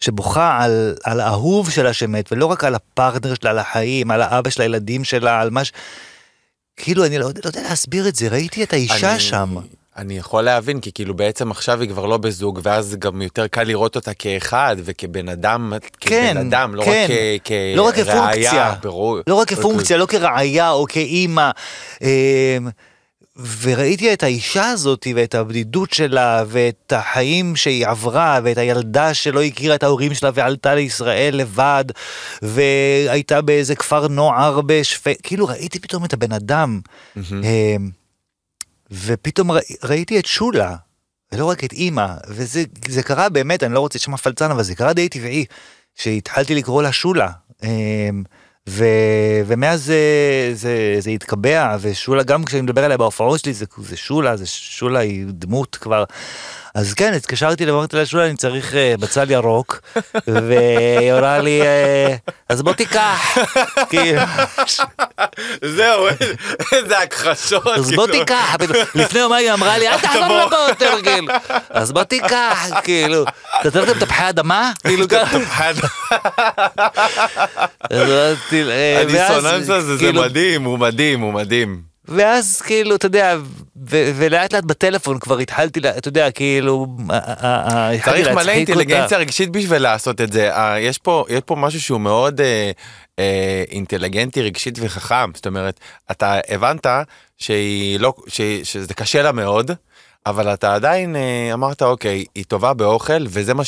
שבוכה על, על האהוב שלה שמת, ולא רק על הפרטנר שלה, על החיים, על האבא של הילדים שלה, על מה ש... כאילו, אני לא, לא יודע להסביר את זה, ראיתי את האישה אני- שם. אני יכול להבין, כי כאילו בעצם עכשיו היא כבר לא בזוג, ואז גם יותר קל לראות אותה כאחד וכבן אדם, כן, כבן אדם, לא כן. רק כ- לא רק כראיה, כפונקציה. ברור. לא רק כפונקציה, לא כרעיה או כאימא. אמ, וראיתי את האישה הזאת ואת הבדידות שלה ואת החיים שהיא עברה ואת הילדה שלא הכירה את ההורים שלה ועלתה לישראל לבד והייתה באיזה כפר נוער בשפ... כאילו ראיתי פתאום את הבן אדם אמ, ופתאום ר... ראיתי את שולה ולא רק את אימא וזה זה קרה באמת אני לא רוצה לשמוע פלצן אבל זה קרה די טבעי שהתחלתי לקרוא לה שולה. אמ, ו... ומאז זה, זה, זה התקבע, ושולה, גם כשאני מדבר עליה בהופעות שלי, זה, זה שולה, זה שולה היא דמות כבר. אז כן, התקשרתי לה, שולה, אני צריך uh, בצל ירוק, והיא אמרה לי, uh, אז בוא תיקח. כאילו, זהו, איזה הכחשות. אז בוא כאילו. תיקח. לפני יומיים היא אמרה לי, אל תחזור יותר, כאילו. אז בוא תיקח, כאילו. אתה צריך גם תפוחי אדמה? כאילו ככה. אה, הדיסוננס הזה זה כאילו, מדהים, הוא מדהים, הוא מדהים. ואז כאילו, אתה יודע, ו- ולאט לאט בטלפון כבר התחלתי, לה- אתה יודע, כאילו, צריך מלא להצחיק אותה. אינטליגנציה רגשית בשביל לעשות את זה. אה, יש פה, יש פה משהו שהוא מאוד אה, אה, אינטליגנטי רגשית וחכם. זאת אומרת, אתה הבנת שהיא לא, ש, שזה קשה לה מאוד, אבל אתה עדיין אה, אמרת, אוקיי, היא טובה באוכל, וזה מה.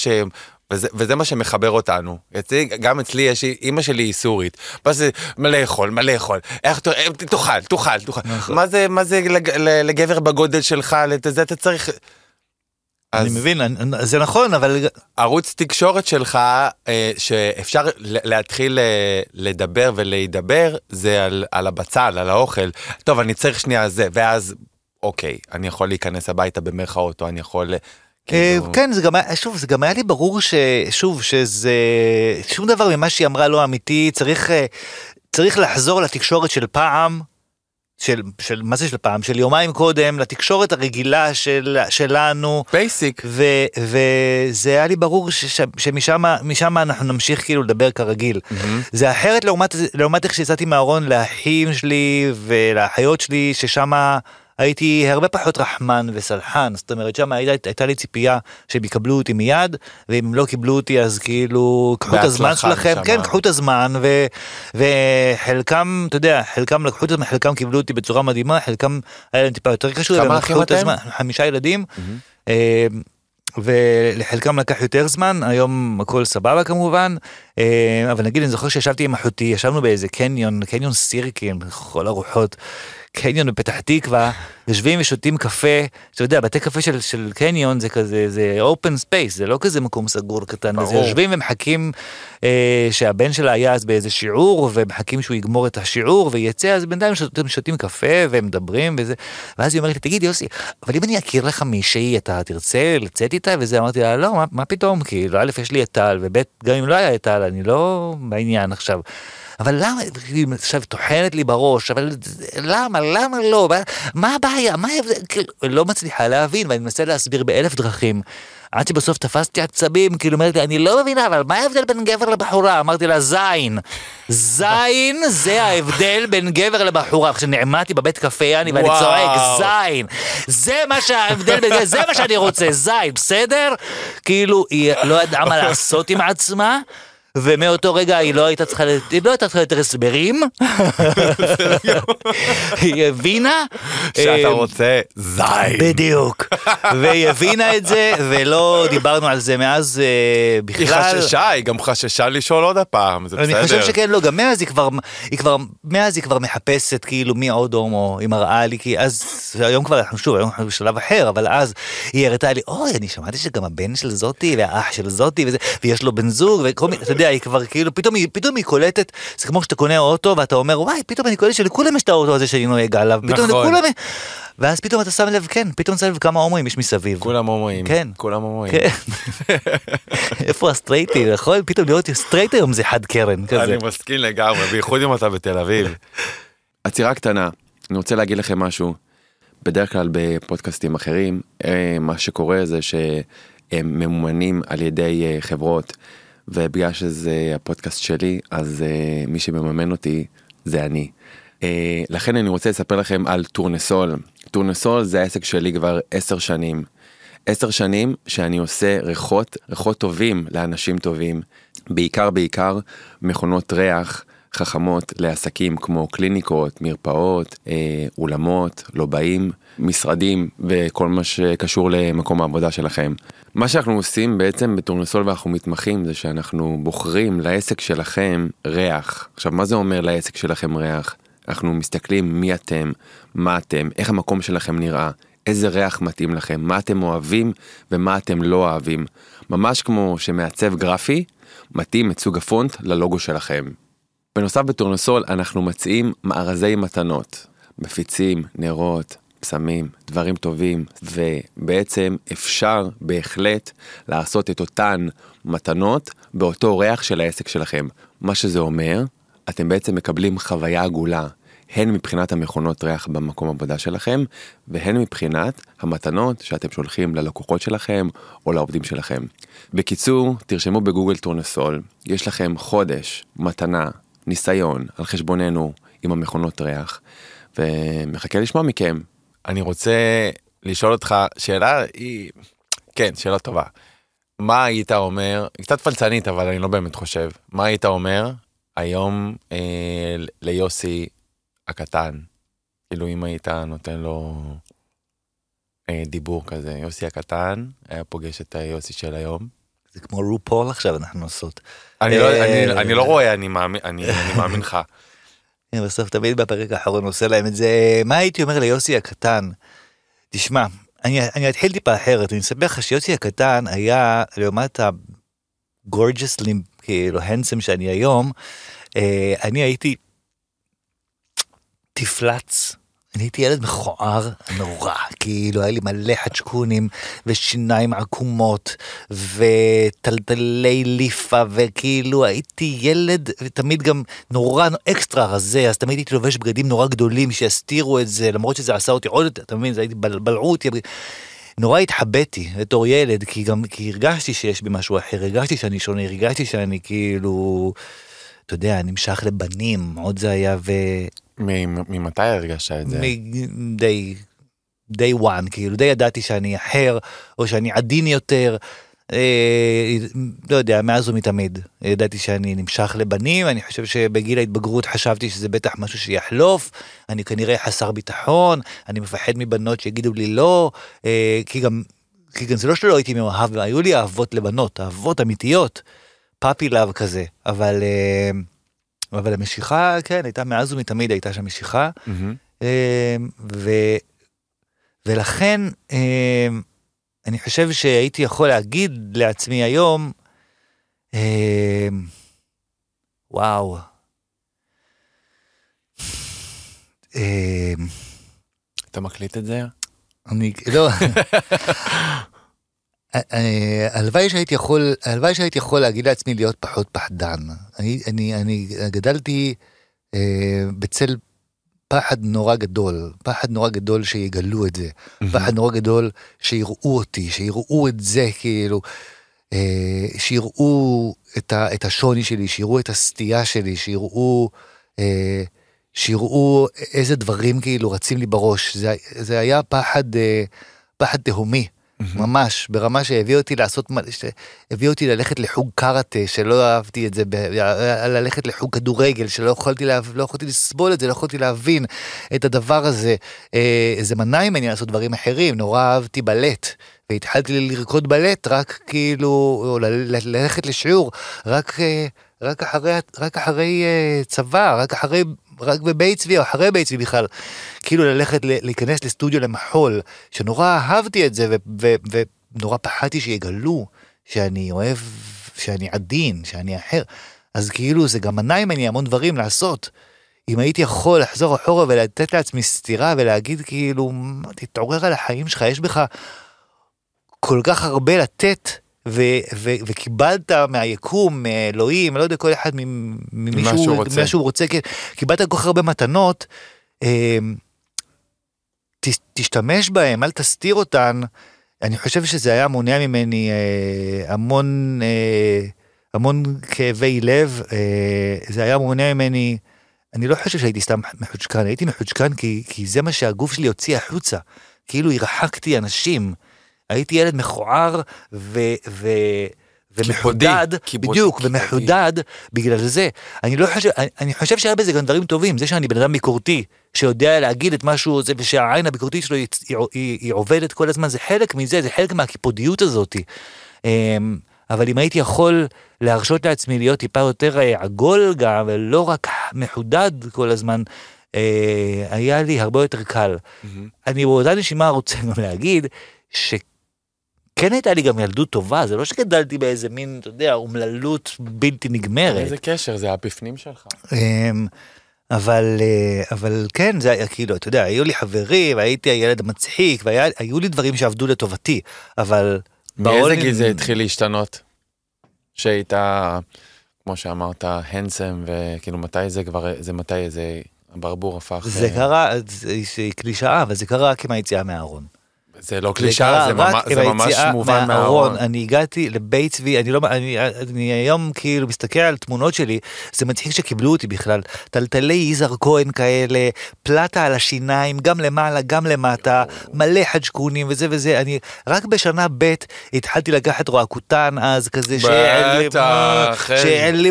וזה, וזה מה שמחבר אותנו. אצלי, גם אצלי יש, אימא שלי היא סורית. מה זה, מה לאכול, מה לאכול. איך, אה, תאכל, תאכל, תאכל. נכון. מה זה, מה זה לג, לגבר בגודל שלך, לזה אתה צריך... אני אז- מבין, אני- זה נכון, אבל ערוץ תקשורת שלך אה, שאפשר להתחיל אה, לדבר ולהידבר זה על, על הבצל, על האוכל. טוב, אני צריך שנייה זה, ואז אוקיי, אני יכול להיכנס הביתה במרכאות, או אני יכול... אה, כאילו- כן, זה גם היה, שוב, זה גם היה לי ברור ששוב, שזה, שום דבר ממה שהיא אמרה לא אמיתי, צריך, אה, צריך לחזור לתקשורת של פעם, של, של, מה זה של פעם? של יומיים קודם, לתקשורת הרגילה של, שלנו. בייסיק. וזה היה לי ברור ש, שמשם משם אנחנו נמשיך כאילו לדבר כרגיל. זה אחרת לעומת, לעומת איך שיצאתי מהארון לאחים שלי ולאחיות שלי, ששם הייתי הרבה פחות רחמן וסלחן. זאת אומרת, שם הייתה, הייתה לי ציפייה שהם יקבלו אותי מיד, ואם הם לא קיבלו אותי אז כאילו, קחו את הזמן שלכם, נשמה. כן, קחו את הזמן, ו, וחלקם, אתה יודע, חלקם לקחו את הזמן, חלקם קיבלו אותי בצורה מדהימה, חלקם היה להם טיפה יותר קשור, כמה אחים אתם? חמישה ילדים. אה, ולחלקם לקח יותר זמן, היום הכל סבבה כמובן, אה, אבל נגיד אני זוכר שישבתי עם אחותי, ישבנו באיזה קניון, קניון סירקין, לכל הרוחות, קניון בפתח תקווה, יושבים ושותים קפה, אתה יודע, בתי קפה של, של קניון זה כזה, זה open space, זה לא כזה מקום סגור קטן, אז. יושבים ומחכים אה, שהבן שלה היה אז באיזה שיעור, ומחכים שהוא יגמור את השיעור ויצא, אז בינתיים שותים, שותים קפה והם מדברים וזה, ואז היא אומרת לי, תגיד יוסי, אבל אם אני אכיר לך מישהי, אתה תרצה לצאת איתה וזה, אמרתי לה, לא, מה, מה פתאום, כאילו, א', יש לי את טל, וב', גם אם לא היה את טל, אני לא בעניין עכשיו. אבל למה, עכשיו טוחנת לי בראש, אבל למה, למה לא, מה- הבעיה, מה ההבדל, כאילו, לא מצליחה להבין, ואני מנסה להסביר באלף דרכים. עד שבסוף תפסתי עצבים, כאילו אומרת לי, אני לא מבינה, אבל מה ההבדל בין גבר לבחורה? אמרתי לה, זין. זין זה ההבדל בין גבר לבחורה. עכשיו נעמדתי בבית קפה, יעני, ואני. צועק, זין. זה מה שההבדל בין, זה מה שאני רוצה, זין, בסדר? כאילו, היא לא ידעה מה לעשות עם עצמה. ומאותו רגע היא לא הייתה צריכה, היא לא הייתה צריכה יותר הסברים, היא הבינה, שאתה אה, רוצה זין. בדיוק, והיא הבינה את זה ולא דיברנו על זה מאז אה, היא בכלל. חששה, היא גם חששה לשאול עוד הפעם, זה בסדר. אני חושב שכן, לא, גם מאז היא כבר, היא כבר, מאז היא כבר מחפשת כאילו מי עוד הומו, היא מראה לי, כי אז, היום כבר, שוב, היום אנחנו בשלב אחר, אבל אז היא הראתה לי, אוי, אני שמעתי שגם הבן של זאתי, והאח של זאתי, וזה, ויש לו בן זוג, וכל מיני, יודע, היא כבר כאילו, פתאום היא, פתאום היא קולטת, זה כמו שאתה קונה אוטו, ואתה אומר, וואי, פתאום אני קולט שלכולם יש את האוטו הזה שאני נוהג עליו, פתאום נכון. לכולם, ואז פתאום אתה שם לב, כן, פתאום שם לב כמה הומואים יש מסביב. כולם הומואים. כן. כולם הומואים. כן. איפה הסטרייטים, נכון? פתאום לראות סטרייט היום זה חד קרן כזה. אני מסכים לגמרי, בייחוד אם אתה בתל אביב. עצירה קטנה, אני רוצה להגיד לכם משהו. בדרך כלל בפודקאסטים אחרים, אה, מה שקורה זה שהם ממומנים על ידי אה, חברות, ובגלל שזה הפודקאסט שלי, אז אה, מי שמממן אותי זה אני. אה, לכן אני רוצה לספר לכם על טורנסול. טורנסול זה העסק שלי כבר עשר שנים. עשר שנים שאני עושה ריחות, ריחות טובים לאנשים טובים, בעיקר בעיקר מכונות ריח חכמות לעסקים כמו קליניקות, מרפאות, אה, אולמות, לובעים, משרדים וכל מה שקשור למקום העבודה שלכם. מה שאנחנו עושים בעצם בטורנסול ואנחנו מתמחים זה שאנחנו בוחרים לעסק שלכם ריח. עכשיו מה זה אומר לעסק שלכם ריח? אנחנו מסתכלים מי אתם, מה אתם, איך המקום שלכם נראה, איזה ריח מתאים לכם, מה אתם אוהבים ומה אתם לא אוהבים. ממש כמו שמעצב גרפי מתאים את סוג הפונט ללוגו שלכם. בנוסף בטורנסול אנחנו מציעים מארזי מתנות, מפיצים, נרות, פסמים, דברים טובים, ובעצם אפשר בהחלט לעשות את אותן מתנות באותו ריח של העסק שלכם. מה שזה אומר, אתם בעצם מקבלים חוויה עגולה, הן מבחינת המכונות ריח במקום עבודה שלכם, והן מבחינת המתנות שאתם שולחים ללקוחות שלכם או לעובדים שלכם. בקיצור, תרשמו בגוגל טורנסול, יש לכם חודש, מתנה, ניסיון על חשבוננו עם המכונות ריח, ומחכה לשמוע מכם. אני רוצה לשאול אותך שאלה היא, כן, שאלה טובה. מה היית אומר, קצת פלצנית אבל אני לא באמת חושב, מה היית אומר היום אה, ליוסי הקטן, כאילו אם היית נותן לו אה, דיבור כזה, יוסי הקטן היה פוגש את היוסי של היום. זה כמו רופול עכשיו אנחנו עושות. אני לא, אה, אני, אני לא רואה, אני מאמין, אני, אני מאמין לך. כן, בסוף תמיד בפרק האחרון עושה להם את זה. מה הייתי אומר ליוסי הקטן? תשמע, אני, אני אתחיל טיפה אחרת, אני אספר לך שיוסי הקטן היה לעומת הגורג'סלי, כאילו הנסם שאני היום, אה, אני הייתי תפלץ. אני הייתי ילד מכוער נורא, כאילו היה לי מלא חדשקונים ושיניים עקומות וטלטלי ליפה וכאילו הייתי ילד ותמיד גם נורא אקסטרה רזה אז תמיד הייתי לובש בגדים נורא גדולים שיסתירו את זה למרות שזה עשה אותי עוד יותר, אתה מבין, זה הייתי בל, בלעו אותי. נורא התחבאתי בתור ילד כי גם כי הרגשתי שיש בי משהו אחר, הרגשתי שאני שונה, הרגשתי שאני כאילו, אתה יודע, נמשך לבנים, עוד זה היה ו... ממתי הרגשת את זה? די, די וואן, כאילו די ידעתי שאני אחר, או שאני עדין יותר, אה, לא יודע, מאז ומתמיד. ידעתי שאני נמשך לבנים, אני חושב שבגיל ההתבגרות חשבתי שזה בטח משהו שיחלוף, אני כנראה חסר ביטחון, אני מפחד מבנות שיגידו לי לא, אה, כי גם, כי גם זה לא שלא הייתי מאוהב, היו לי אהבות לבנות, אהבות אמיתיות, פאפי לאב כזה, אבל... אה, אבל המשיכה, כן, הייתה מאז ומתמיד הייתה שם משיכה. Mm-hmm. ו, ולכן אמ, אני חושב שהייתי יכול להגיד לעצמי היום, אמ, וואו. אתה מקליט את זה? אני, לא, הלוואי שהייתי יכול, הלוואי שהייתי יכול להגיד לעצמי להיות פחות פחדן. אני, אני, אני גדלתי אה, בצל פחד נורא גדול, פחד נורא גדול שיגלו את זה, פחד נורא גדול שיראו אותי, שיראו את זה כאילו, אה, שיראו את, ה, את השוני שלי, שיראו את הסטייה שלי, שיראו, אה, שיראו איזה דברים כאילו רצים לי בראש. זה, זה היה פחד, אה, פחד תהומי. ממש, ברמה שהביא אותי לעשות, הביא אותי ללכת לחוג קראטה, שלא אהבתי את זה, ללכת לחוג כדורגל, שלא יכולתי, לה, לא יכולתי לסבול את זה, לא יכולתי להבין את הדבר הזה. אה, זה מנע ממני לעשות דברים אחרים, נורא אהבתי בלט. והתחלתי לרקוד בלט רק כאילו, או ללכת לשיעור, רק, אה, רק אחרי, רק אחרי אה, צבא, רק אחרי רק בבית צבי או אחרי בית צבי בכלל, כאילו ללכת להיכנס לסטודיו למחול, שנורא אהבתי את זה ונורא פחדתי שיגלו שאני אוהב, שאני עדין, שאני אחר. אז כאילו זה גם מנע ממני המון דברים לעשות. אם הייתי יכול לחזור אחורה ולתת לעצמי סטירה ולהגיד כאילו, תתעורר על החיים שלך, יש בך כל כך הרבה לתת. ו- ו- וקיבלת מהיקום, מאלוהים, לא יודע, כל אחד ממישהו, מה שהוא רוצה, כן, קיבלת כל כך הרבה מתנות, אה, ת, תשתמש בהם, אל תסתיר אותן. אני חושב שזה היה מונע ממני אה, המון, אה, המון כאבי לב, אה, זה היה מונע ממני אני לא חושב שהייתי סתם מחוצ'קן, הייתי מחוצ'קן כי, כי זה מה שהגוף שלי הוציא החוצה. כאילו הרחקתי אנשים. הייתי ילד מכוער ו... ו... ומחודד, קיפודי, בדיוק, קיפודי. ומחודד בגלל זה. אני לא חושב, אני, אני חושב שהיה בזה גם דברים טובים, זה שאני בן אדם ביקורתי, שיודע להגיד את מה שהוא רוצה, ושהעין הביקורתית שלו היא, היא, היא, היא עובדת כל הזמן, זה חלק מזה, זה חלק מהקיפודיות הזאת. אמ, אבל אם הייתי יכול להרשות לעצמי להיות טיפה יותר אה, עגול גם, ולא רק מחודד כל הזמן, אה, היה לי הרבה יותר קל. אני באותה נשימה רוצה גם להגיד, שכן הייתה לי גם ילדות טובה, זה לא שגדלתי באיזה מין, אתה יודע, אומללות בלתי נגמרת. איזה קשר, זה הפפנים שלך. אמ, אבל, אה, אבל כן, זה היה כאילו, אתה יודע, היו לי חברים, והייתי הילד המצחיק, והיו לי דברים שעבדו לטובתי, אבל... מאיזה גיל זה התחיל להשתנות? שהיית, כמו שאמרת, הנסם, וכאילו מתי זה כבר, זה מתי זה, הברבור הפך... זה אה, קרה, זה קלישאה, אבל זה קרה רק עם היציאה מהארון. זה לא זה קלישאה, זה, ממש, רק זה ממש מובן מהארון. אני הגעתי לבית צבי, אני לא, אני, אני היום כאילו מסתכל על תמונות שלי, זה מצחיק שקיבלו אותי בכלל. טלטלי יזהר כהן כאלה, פלטה על השיניים, גם למעלה, גם למטה, מלא חג'קונים וזה וזה. אני רק בשנה ב' התחלתי לקחת רועקותן אז, כזה. שהעלימו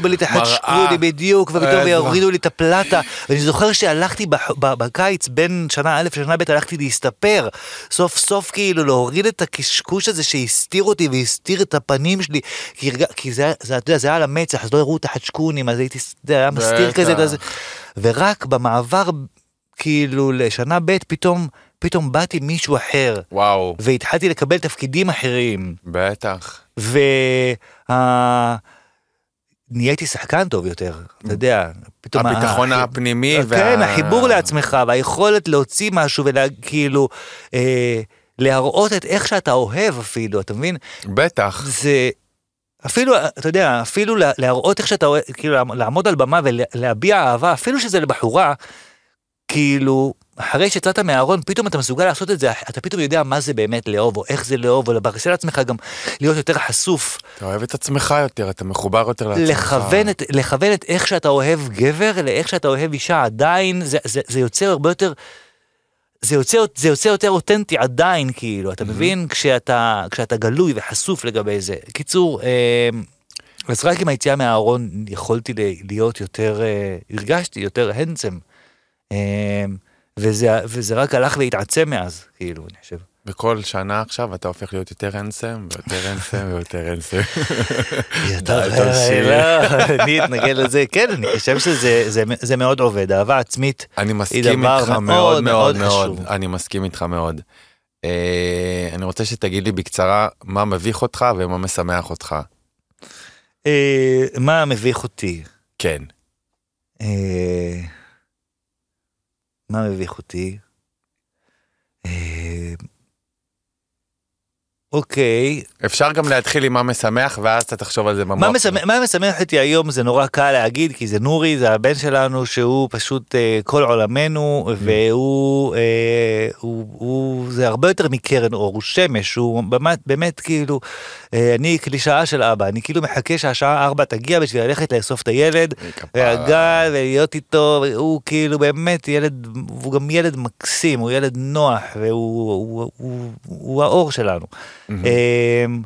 לי את. החג'קוני בדיוק, ופתאום יורידו לי את הפלטה. ואני זוכר שהלכתי בקיץ בין שנה א' לשנה ב', הלכתי להסתפר. סוף סוף כאילו להוריד את הקשקוש הזה שהסתיר אותי והסתיר את הפנים שלי. כי, כי זה, זה, אתה יודע, זה היה על המצח, אז לא הראו את החג'קונים, אז הייתי, יודע, היה מסתיר. כזה. הזה. ורק במעבר, כאילו, לשנה ב', פתאום, פתאום באתי מישהו אחר. וואו, והתחלתי לקבל תפקידים אחרים. בטח. וה... נהייתי שחקן טוב יותר, אתה יודע, פתאום... הביטחון ה- הפנימי כן, וה- החיבור לעצמך והיכולת להוציא משהו וכאילו אה, להראות את איך שאתה אוהב אפילו, אתה מבין? בטח. זה אפילו, אתה יודע, אפילו לה- להראות איך שאתה אוהב, כאילו לעמוד על במה ולהביע אהבה, אפילו שזה לבחורה, כאילו, אחרי שיצאת מהארון, פתאום אתה מסוגל לעשות את זה, אתה פתאום יודע מה זה באמת לאהוב, או איך זה לאהוב, או לברסל לעצמך גם להיות יותר חשוף. אתה אוהב את עצמך יותר, אתה מחובר יותר לעצמך. לכוון את, לכוון את איך שאתה אוהב גבר לאיך שאתה אוהב אישה עדיין זה, זה, זה יוצא הרבה יותר זה יוצא, זה יוצא יותר אותנטי עדיין כאילו אתה מבין? כשאתה כשאתה גלוי וחשוף לגבי זה. קיצור אה, אז רק עם היציאה מהארון יכולתי להיות יותר אה, הרגשתי יותר הנדסם אה, וזה וזה רק הלך והתעצם מאז כאילו אני חושב. וכל שנה עכשיו אתה הופך להיות יותר הנסם, ויותר הנסם, ויותר הנסם. יותר. לא, אני אתנגד לזה, כן, אני חושב שזה זה- זה מאוד עובד, אהבה עצמית. אני מסכים דבר איתך מאוד מאוד מאוד מאוד מאוד, חשוב. אני מסכים איתך מאוד. אה, אני רוצה שתגיד לי בקצרה מה מביך אותך ומה משמח אותך. אה, מה מביך אותי? כן. אה, מה מביך אותי? אוקיי, אפשר גם להתחיל עם מה משמח ואז אתה תחשוב על זה במוח. מה משמח, מה משמח אותי היום זה נורא קל להגיד כי זה נורי זה הבן שלנו שהוא פשוט אה, כל עולמנו והוא אה, הוא, הוא זה הרבה יותר מקרן אור הוא שמש הוא באמת באמת כאילו אה, אני קלישאה של אבא אני כאילו מחכה שהשעה 4 תגיע בשביל ללכת לאסוף את הילד. והגל ולהיות איתו הוא כאילו באמת ילד הוא גם ילד מקסים הוא ילד נוח והוא הוא, הוא, הוא, הוא האור שלנו. אמ,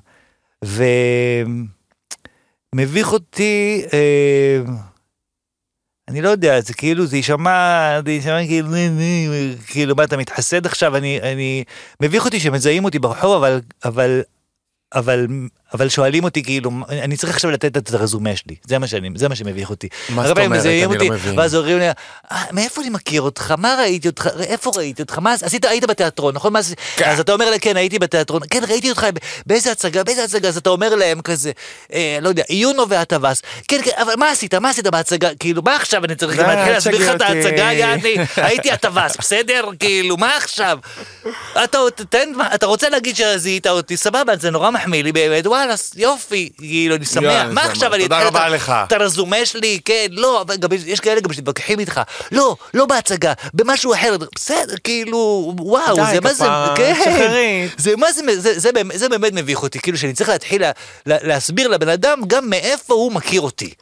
ומביך אותי, אמ, אני לא יודע, זה כאילו, זה יישמע, זה יישמע כאילו, כאילו, מה, אתה מתחסד עכשיו, אני, אני, מביך אותי שמזהים אותי ברחוב, אבל, אבל, אבל, אבל שואלים אותי כאילו, אני צריך עכשיו לתת את הרזומה שלי, זה מה שאני, זה מה שמביך אותי. מה זאת אומרת? אני אותי, לא מבין. ואז אומרים לי, "אה, מאיפה אני מכיר אותך? מה ראיתי אותך? איפה ראיתי אותך? מה עשית? היית בתיאטרון, נכון? כן. אז אתה אומר לה, כן, הייתי בתיאטרון, כן, ראיתי אותך, באיזה הצגה, באיזה הצגה? אז אתה אומר להם כזה, אה, לא יודע, עיונו והטווס, כן, כן, אבל מה עשית? מה עשית בהצגה? כאילו, מה עכשיו אני צריך אל להסביר לך את. ההצגה, יעני, הייתי הטווס, בסדר? כאילו, מה עכשיו? אתה רוצה להגיד שזיהית אותי, סבבה, זה נורא מחמיא לי באמת, וואלה, וואלה, יופי, כאילו, אני שמח, מה עכשיו אני רבה את- הרזומה שלי, כן, לא, אבל יש- כאלה גם שמתווכחים איתך, לא, לא בהצגה, במשהו אחר, בסדר, כאילו, וואו, זה מה זה, כן. זה מה זה, באמת- מביך אותי, כאילו שאני צריך להתחיל לה, לה, להסביר לבן אדם גם מאיפה הוא מכיר אותי.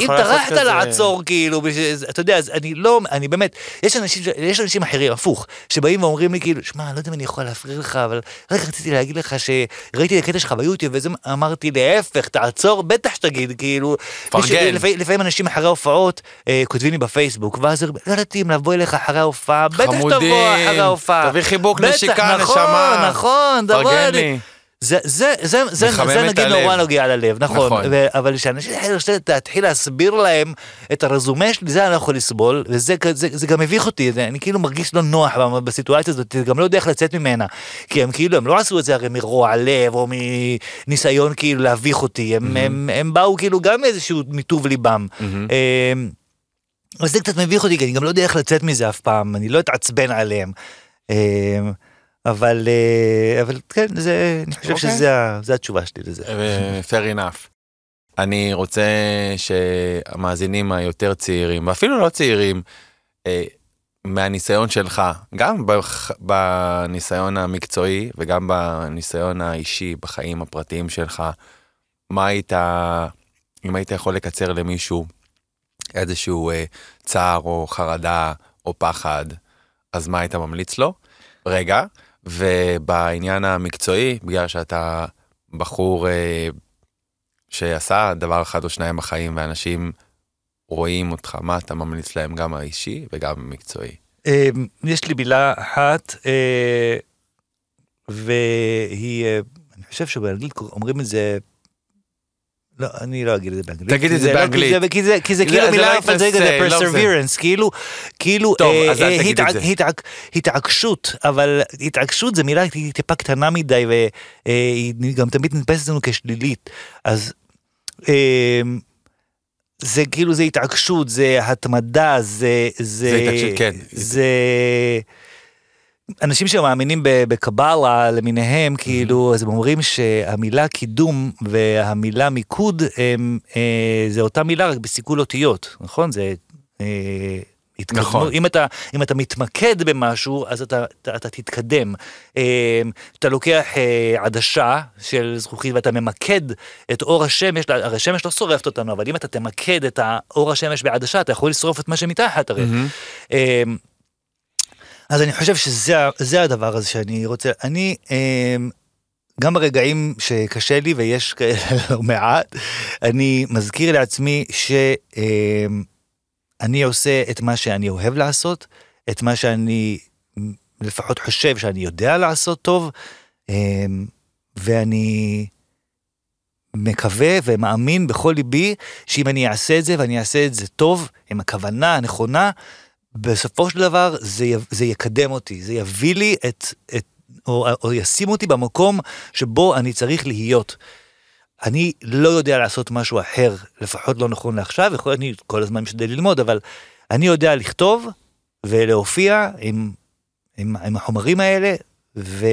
אם טרחת לעצור, כאילו, אתה יודע, אני לא, אני באמת, יש אנשים, יש אנשים אחרים, הפוך, שבאים ואומרים לי, כאילו, שמע, אני לא יודע אם אני יכול להפריע לך, אבל רק רציתי להגיד לך שראיתי את הקטע שלך ביוטיוב, וזה אמרתי, להפך, תעצור, בטח שתגיד, כאילו, פרגן. לפעמים- לפעמים אנשים אחרי ההופעות אה, כותבים לי בפייסבוק, ואז לא ידעתי אם לבוא אליך אחרי ההופעה, בטח שתבוא אחרי ההופעה. תביא חיבוק, נשיקה, נכון, נשמה. נכון, תבוא פרגן אלי. לי. זה, זה, זה, זה, זה נגיד. נורא נוגע ללב, נכון, נכון. ו- אבל כשאנשים להתחיל להסביר להם את הרזומה שלי, זה אני לא יכול לסבול, וזה זה, זה גם מביך אותי, זה, אני כאילו מרגיש לא נוח בסיטואציה הזאת, גם לא יודע איך לצאת ממנה, כי הם כאילו, הם לא עשו את זה הרי מרוע לב, או מניסיון כאילו להביך אותי, הם, הם, הם באו כאילו גם מאיזשהו מטוב ליבם. אמ, אז זה קצת מביך אותי, כי אני גם לא יודע איך לצאת מזה אף פעם, אני לא אתעצבן עליהם. אבל, אה, אבל כן, זה, אני חושב אוקיי. שזה התשובה שלי לזה. אה, fair enough. אני רוצה שהמאזינים היותר צעירים, ואפילו לא צעירים, אה, מהניסיון שלך, גם בח- בניסיון המקצועי וגם בניסיון האישי, בחיים הפרטיים שלך, מה היית, אם היית יכול לקצר למישהו איזשהו אה, צער או חרדה או פחד, אז מה היית ממליץ לו? רגע, ובעניין המקצועי, בגלל שאתה בחור אה, שעשה דבר אחד או שניים בחיים ואנשים רואים אותך, מה אתה ממליץ להם גם האישי וגם המקצועי? אה, יש לי מילה אחת, אה, והיא, אה, אני חושב שבאנגלית אומרים את זה, לא, אני לא אגיד את זה באנגלית. תגיד את זה לא- באנגלית. כי זה- כאילו מילה לא יפה, זה כזה לא כאילו, כאילו, אה, אה, התעקשות, אבל התעקשות זה מילה טיפה- קטנה מדי, והיא גם תמיד נתפסת לנו כשלילית, אז... אה, זה כאילו זה התעקשות, זה התמדה, זה... זה, זה התעקשות, כן. זה... אנשים שמאמינים בקבלה למיניהם, כאילו, אז הם אומרים שהמילה קידום והמילה מיקוד הם, אה, זה אותה מילה רק בסיכול אותיות, נכון? זה... אה, התקדמות. נכון. אם אתה, אם אתה מתמקד במשהו, אז אתה, אתה, אתה תתקדם. אה, אתה לוקח אה, עדשה של זכוכית ואתה ממקד את אור השמש, הרי השמש לא שורפת אותנו, אבל אם אתה תמקד את האור השמש בעדשה, אתה יכול לשרוף את מה שמתחת הרי. מהמם. אז אני חושב שזה הדבר הזה שאני רוצה, אני אה, גם ברגעים שקשה לי ויש כאלה לא מעט, אני מזכיר לעצמי שאני עושה את מה שאני אוהב לעשות, את מה שאני לפחות חושב שאני יודע לעשות טוב, אה, ואני מקווה ומאמין בכל ליבי שאם אני אעשה את זה ואני אעשה את זה טוב, עם הכוונה הנכונה, בסופו של דבר זה, י- זה יקדם אותי, זה יביא לי את, את או, או ישים אותי במקום שבו אני צריך להיות. אני לא יודע לעשות משהו אחר, לפחות לא נכון לעכשיו, יכול להיות אני כל הזמן משתדל ללמוד, אבל אני יודע לכתוב ולהופיע עם, עם, עם החומרים האלה, ו,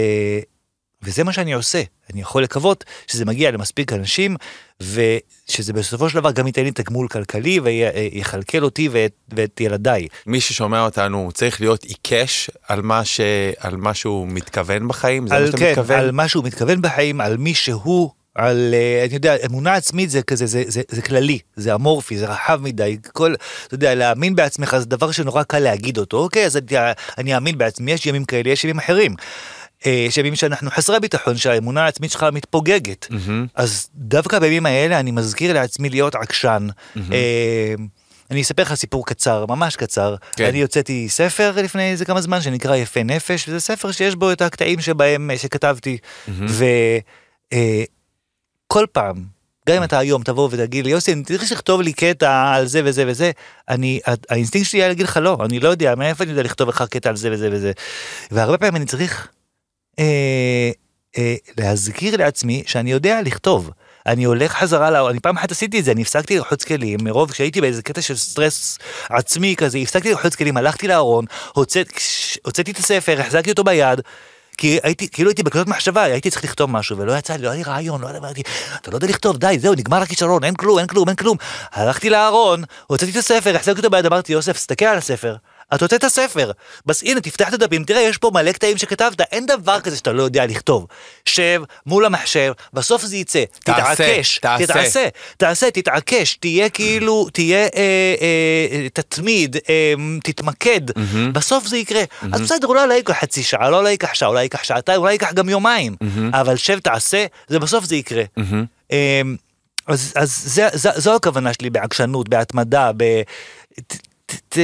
וזה מה שאני עושה. אני יכול לקוות שזה מגיע למספיק אנשים, ושזה בסופו של דבר גם ייתן לי תגמול כלכלי ויכלכל אותי ואת, ואת ילדיי. מי ששומע אותנו צריך להיות עיקש על מה, ש... על מה שהוא מתכוון בחיים? זה מה על, שאתה כן, מתכוון? על מה שהוא מתכוון בחיים, על מי שהוא, על, אה, אני יודע, אמונה עצמית זה כזה, זה, זה, זה כללי, זה אמורפי, זה רחב מדי, כל, אתה יודע, להאמין בעצמך זה דבר שנורא קל להגיד אותו, אוקיי, אז אני, אני אאמין בעצמי, יש ימים כאלה, יש ימים אחרים. אה, יש ימים שאנחנו חסרי ביטחון, שהאמונה העצמית שלך מתפוגגת. מהמם. אז דווקא בימים האלה אני מזכיר לעצמי להיות עקשן. אה, אני אספר לך סיפור קצר, ממש קצר. כן. אני הוצאתי ספר לפני איזה כמה זמן שנקרא יפה נפש, וזה ספר שיש בו את הקטעים שבהם, אה, שכתבתי. וכל פעם, גם אם אתה היום תבוא ותגיד לי, יוסי, אני צריך לכתוב לי קטע על זה וזה וזה, אני, האינסטינקט שלי היה להגיד לך לא, אני לא יודע, מאיפה אני יודע לכתוב לך קטע על זה וזה וזה. והרבה פעמים אני צריך אה, אה, להזכיר לעצמי שאני יודע לכתוב. אני הולך חזרה, לא, אני פעם אחת עשיתי את זה, אני הפסקתי ללחוץ כלים, מרוב שהייתי באיזה קטע של סטרס עצמי כזה, הפסקתי ללחוץ כלים, הלכתי לארון, הוצאת, הוצאתי את הספר, החזקתי אותו ביד, כי הייתי, כאילו הייתי בקלות מחשבה, הייתי צריך לכתוב משהו, ולא יצא לי, לא היה לי רעיון, לא אמרתי, אתה לא יודע לכתוב, די, זהו, נגמר הכישרון, אין כלום, אין כלום, אין כלום. הלכתי לארון, הוצאתי את הספר, החזקתי אותו ביד, אמרתי, יוסף, תסתכל על הספר. אתה הוצאת הספר, בס הנה תפתח את הדפים, תראה יש פה מלא קטעים שכתבת, אין דבר כזה שאתה לא יודע לכתוב. שב מול המחשב, בסוף זה יצא, תעשה, תתעקש, תעשה. תתעשה, תעשה, תתעקש, תהיה כאילו, תהיה, אה, אה, תתמיד, אה, תתמקד, בסוף זה יקרה. אז בסדר, אולי לא ייקח חצי שעה, לא ייקח שעה, אולי ייקח שעתיים, אולי ייקח גם יומיים, אבל שב תעשה, זה בסוף זה יקרה. אה, אז, אז זה, זה, זו הכוונה שלי בעקשנות, בהתמדה, ב... ת, ת, ת,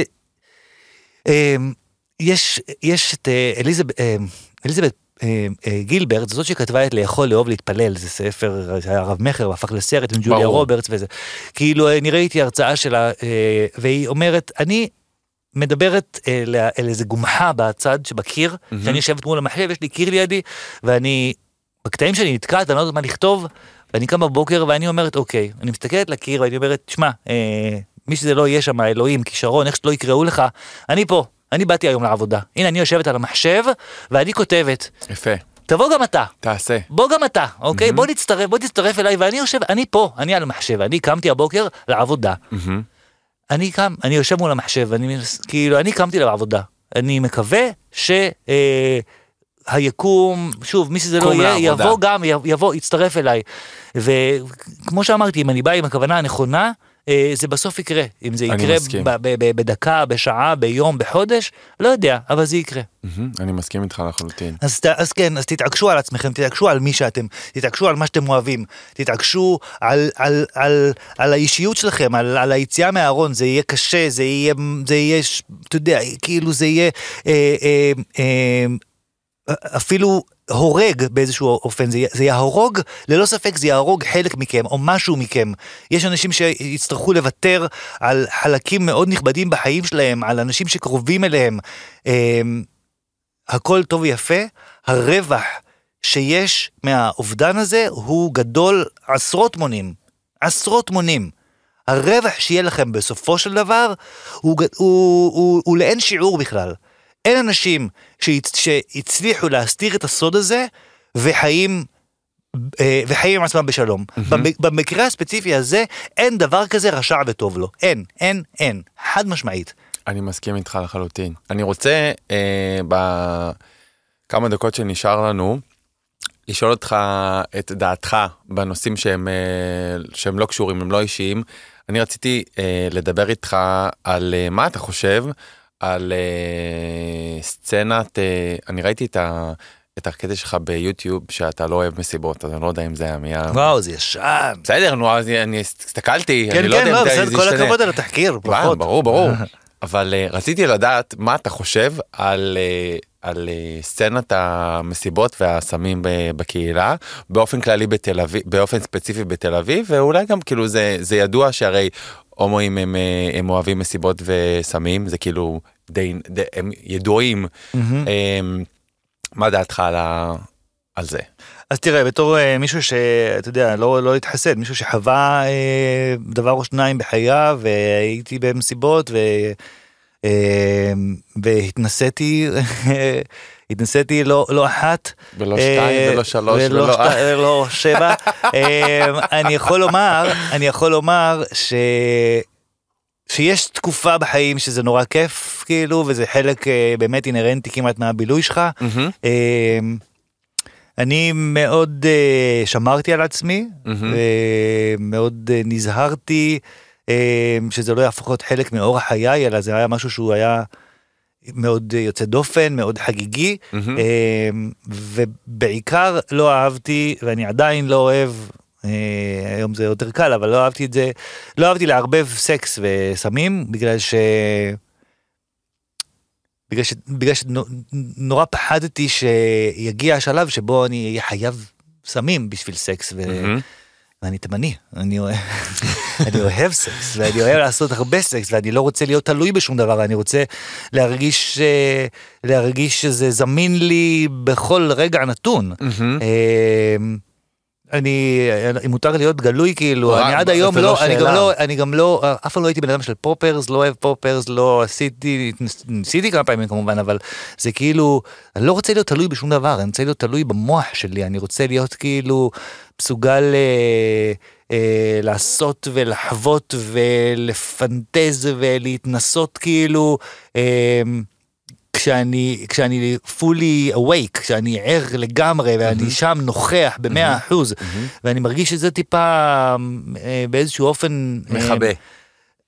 יש, יש את אה, אליזבת, אה, אליזבת אה, גילברט, זאת שכתבה את לאכול, לאהוב, להתפלל, זה ספר, זה היה רב מכר, והפך לסרט עם ג'וליה. רוברטס וזה. כאילו, אני ראיתי הרצאה שלה, והיא אומרת, אני מדברת אל, אל איזה גומחה בצד שבקיר, שאני יושבת מול המחשב, יש לי קיר לידי, ואני, בקטעים שאני נתקעת, אני לא יודעת מה לכתוב, ואני קם בבוקר ואני אומרת, אוקיי, אני מסתכלת לקיר ואני אומרת, שמע, אה, מי שזה לא יהיה שם, אלוהים, כישרון, איך שלא יקראו לך, אני פה, אני באתי היום לעבודה. הנה, אני יושבת על המחשב, ואני כותבת, יפה, תבוא גם אתה. תעשה. בוא גם אתה, אוקיי? בוא נצטרף, בוא תצטרף אליי, ואני יושב, אני פה, אני על המחשב, אני קמתי הבוקר לעבודה. מהמם. אני קם, אני יושב מול המחשב, אני כאילו, אני קמתי לעבודה. אני מקווה ש... אה, היקום, שוב, מי שזה לא יהיה, לעבודה. יבוא גם, יבוא, יצטרף אליי. וכמו שאמרתי, אם אני בא עם הכוונה הנכונה, זה בסוף יקרה. אם זה יקרה בדקה, בשעה, ביום, בחודש, לא יודע, אבל זה יקרה. אני מסכים איתך לחלוטין. אז, אז כן, אז תתעקשו על עצמכם, תתעקשו על מי שאתם, תתעקשו על מה שאתם אוהבים, תתעקשו על, על, על, על האישיות שלכם, על, על היציאה מהארון, זה יהיה קשה, זה יהיה, זה יהיה, אתה יודע, כאילו זה יהיה אה, אה, אה, אפילו הורג באיזשהו אופן, זה, זה יהרוג, ללא ספק זה יהרוג חלק מכם, או משהו מכם. יש אנשים שיצטרכו לוותר על חלקים מאוד נכבדים בחיים שלהם, על אנשים שקרובים אליהם. אה, הכל טוב ויפה, הרווח שיש מהאובדן הזה הוא גדול עשרות מונים, עשרות מונים. הרווח שיהיה לכם בסופו של דבר הוא, ג- הוא, הוא, הוא לאין שיעור בכלל. אין אנשים שהצ, שהצליחו להסתיר את הסוד הזה וחיים, אה, וחיים עם עצמם בשלום. במ- במקרה הספציפי הזה אין דבר כזה רשע וטוב לו. אין, אין, אין. חד משמעית. אני מסכים איתך לחלוטין. אני רוצה אה, בכמה דקות שנשאר לנו, לשאול אותך את דעתך בנושאים שהם, אה, שהם לא קשורים, הם לא אישיים. אני רציתי אה, לדבר איתך על אה, מה אתה חושב על אה, סצנת, אה, אני ראיתי את, ה, את הקטע שלך ביוטיוב שאתה לא אוהב מסיבות, אז אני לא יודע אם זה היה מי... ה- וואו, זה ישן. בסדר, נו, אז אני הסתכלתי, כן, אני לא כן, יודע לא, אם זה כל. הכבוד על התחקיר, וואו. ברור, ברור. אבל uh, רציתי לדעת מה אתה חושב על, uh, על uh, סצנת המסיבות והסמים בקהילה, באופן כללי בתל אביב, באופן ספציפי בתל אביב, ואולי גם כאילו זה, זה ידוע שהרי הומואים הם, אה, הם אוהבים מסיבות וסמים, זה כאילו די, די הם ידועים. Um, מה דעתך על, ה, על זה? אז תראה, בתור אה, מישהו שאתה יודע, לא, לא להתחסד, מישהו שחווה אה, דבר או שניים בחייו, והייתי במסיבות, ו, אה, והתנסיתי, התנסיתי לא, לא אחת. ולא אה, שתיים ולא שלוש ולא ולא... שתי- ולא שבע. אה, אני יכול לומר, אני יכול לומר ש... שיש תקופה בחיים שזה נורא כיף, כאילו, וזה חלק אה, באמת אינהרנטי כמעט מהבילוי שלך. אמ, אני מאוד אה, שמרתי על עצמי, מהמם. מאוד אה, נזהרתי אמ, שזה לא יהפוך להיות חלק מאורח חיי, אלא זה היה משהו שהוא היה מאוד יוצא דופן, מאוד חגיגי. אמ, ובעיקר לא אהבתי, ואני עדיין לא אוהב, אה, היום זה יותר קל, אבל לא אהבתי את זה, לא אהבתי לערבב סקס וסמים, בגלל ש... בגלל, ש... בגלל שנורא פחדתי שיגיע השלב שבו אני אהיה חייב סמים בשביל סקס, ו... מהמם. ואני תימני, אני אוהב, אני אוהב סקס, ואני אוהב לעשות הרבה סקס, ואני לא רוצה להיות תלוי בשום דבר, אני רוצה להרגיש, אה, להרגיש שזה זמין לי בכל רגע נתון. מהמם. אני, אם מותר להיות גלוי כאילו, רק, אני עד היום לא לא, אני גם. לא, אני גם לא, אף פעם לא הייתי בן אדם של פופרס, לא אוהב פופרס, לא עשיתי, ניסיתי כמה פעמים כמובן, אבל זה כאילו, אני לא רוצה להיות תלוי בשום דבר, אני רוצה להיות תלוי במוח שלי, אני רוצה להיות כאילו מסוגל אה, אה, לעשות ולחוות ולפנטז ולהתנסות כאילו. אה, כשאני כשאני fully awake כשאני ער לגמרי ואני שם נוכח במאה אחוז ואני מרגיש שזה טיפה אה, באיזשהו אופן אה, מכבה.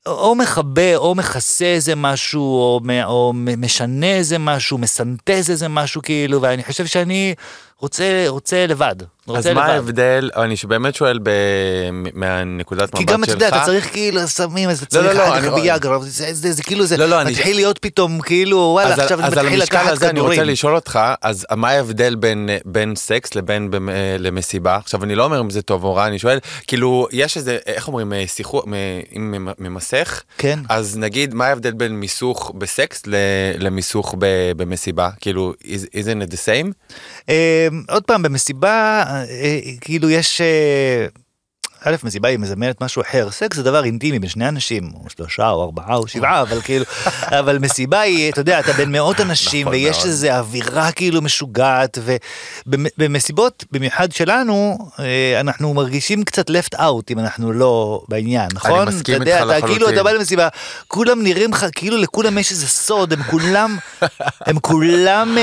או מכבה או מכסה איזה משהו או, או משנה איזה משהו מסנטז איזה משהו כאילו ואני חושב שאני רוצה רוצה לבד. רוצה אז מה לבד. ההבדל, אני באמת שואל ב... מהנקודת מבט כי שלך. גם אתה יודע אתה צריך כאילו סמים אז אתה לא, צריך לא, אחר אני כך רואה- ביאגרה זה, זה, זה כאילו זה לא, לא, אני- מתחיל להיות פתאום כאילו וואלה אז, עכשיו אני אז על מתחיל המשקל לקחת הזה אני רוצה כדורים. לשאול אותך, אז מה ההבדל בין, בין סקס לבין במ- אה, למסיבה? עכשיו אני לא אומר אם זה טוב או רע, אני שואל, כאילו יש איזה, איך אומרים, אה, שיחו, מ- אם ממ- ממסך, כן. אז נגיד מה ההבדל בין מיסוך בסקס ל- למיסוך ב- במסיבה? כאילו, is- isn't it the same? אה, עוד פעם במסיבה אה, אה, כאילו יש אה, א' מסיבה היא מזמנת משהו אחר סקס זה דבר אינטימי בין שני אנשים או שלושה או ארבעה או שבעה אבל כאילו אבל מסיבה היא אתה יודע אתה בין מאות אנשים נכון ויש מאוד. איזה אווירה כאילו משוגעת ובמסיבות במיוחד שלנו אה, אנחנו מרגישים קצת left out אם אנחנו לא בעניין נכון מסכים אתה יודע, איתך אתה לחלוטין. כאילו אתה בא למסיבה כולם נראים לך כאילו לכולם יש איזה סוד הם כולם הם כולם.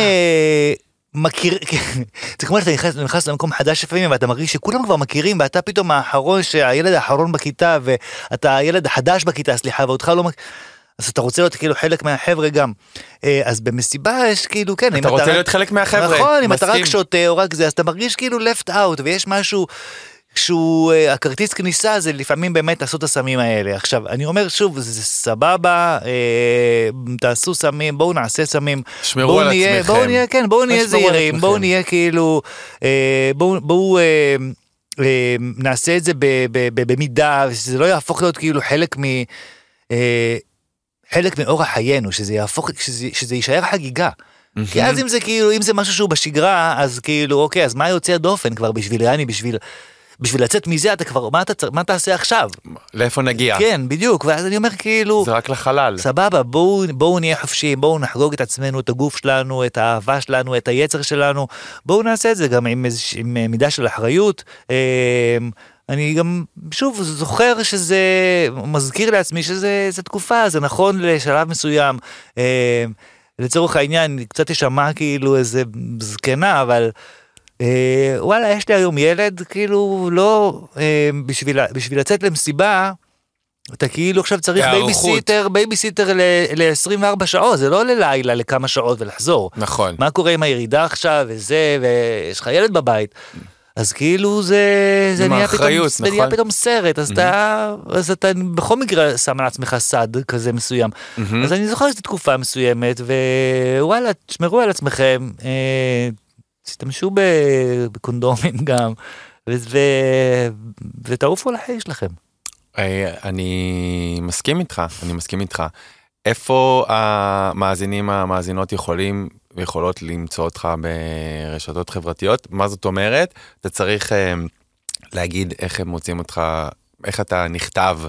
מכיר, זה כמו שאתה נכנס, נכנס למקום חדש לפעמים ואתה מרגיש שכולם כבר מכירים ואתה פתאום האחרון, שהילד האחרון בכיתה ואתה הילד החדש בכיתה, סליחה, ואותך לא מכיר. אז אתה רוצה להיות כאילו חלק מהחבר'ה גם. אה, אז במסיבה יש כאילו, כן, אתה רוצה רק- להיות חלק מהחבר'ה, נכון, אם אתה רק מסכים. שותה או רק זה, אז אתה מרגיש כאילו left out ויש משהו שהוא, אה, הכרטיס כניסה זה לפעמים באמת לעשות את הסמים האלה. עכשיו, אני אומר שוב, זה סבבה, אה, תעשו סמים, בואו נעשה סמים. שמרו על נהיה, עצמכם. בואו נהיה, כן, בואו נהיה זהירים. בואו נהיה כאילו, אה, בואו, בואו אה, אה, נעשה את זה במידה, ושזה לא יהפוך להיות כאילו חלק מ... אה, חלק מאורח חיינו, שזה יהפוך, שזה, שזה יישאר חגיגה. כי אז אם זה כאילו, אם זה משהו שהוא בשגרה, אז כאילו, אוקיי, אז מה יוצא דופן כבר בשביל יעני, בשביל, בשביל לצאת מזה אתה כבר, מה אתה, מה תעשה עכשיו? לאיפה נגיע? כן, בדיוק, ואז אני אומר כאילו, זה רק לחלל. סבבה, בואו, בואו נהיה חופשיים, בואו נחגוג את עצמנו, את הגוף שלנו, את האהבה שלנו, את היצר שלנו, בואו נעשה את זה גם עם, עם אה, מידה של אחריות. אה, אני גם, שוב, זוכר שזה, מזכיר לעצמי שזה זה תקופה, זה נכון לשלב מסוים. אה, לצורך העניין, קצת תשמע כאילו איזה זקנה, אבל... אה, וואלה, יש לי היום ילד, כאילו, לא, אה, בשביל, בשביל לצאת למסיבה, אתה כאילו עכשיו צריך. בייביסיטר, בייביסיטר ל-24 שעות, זה לא ללילה, לכמה שעות ולחזור. נכון. מה קורה עם הירידה עכשיו וזה, ויש לך ילד בבית. אז כאילו זה, זה נהיה פתאום, זה נהיה נכון. פתאום סרט, אז אתה, אז אתה בכל מקרה שם על עצמך סד כזה מסוים. אז אני זוכר שזו תקופה מסוימת, ווואלה, תשמרו על עצמכם, אה, תשתמשו בקונדומים גם, ותעופו על החיים שלכם. אה, אני מסכים איתך, אני מסכים איתך. איפה המאזינים המאזינות יכולים ויכולות למצוא אותך ברשתות חברתיות? מה זאת אומרת? אתה צריך אה, להגיד איך הם מוצאים אותך, איך אתה נכתב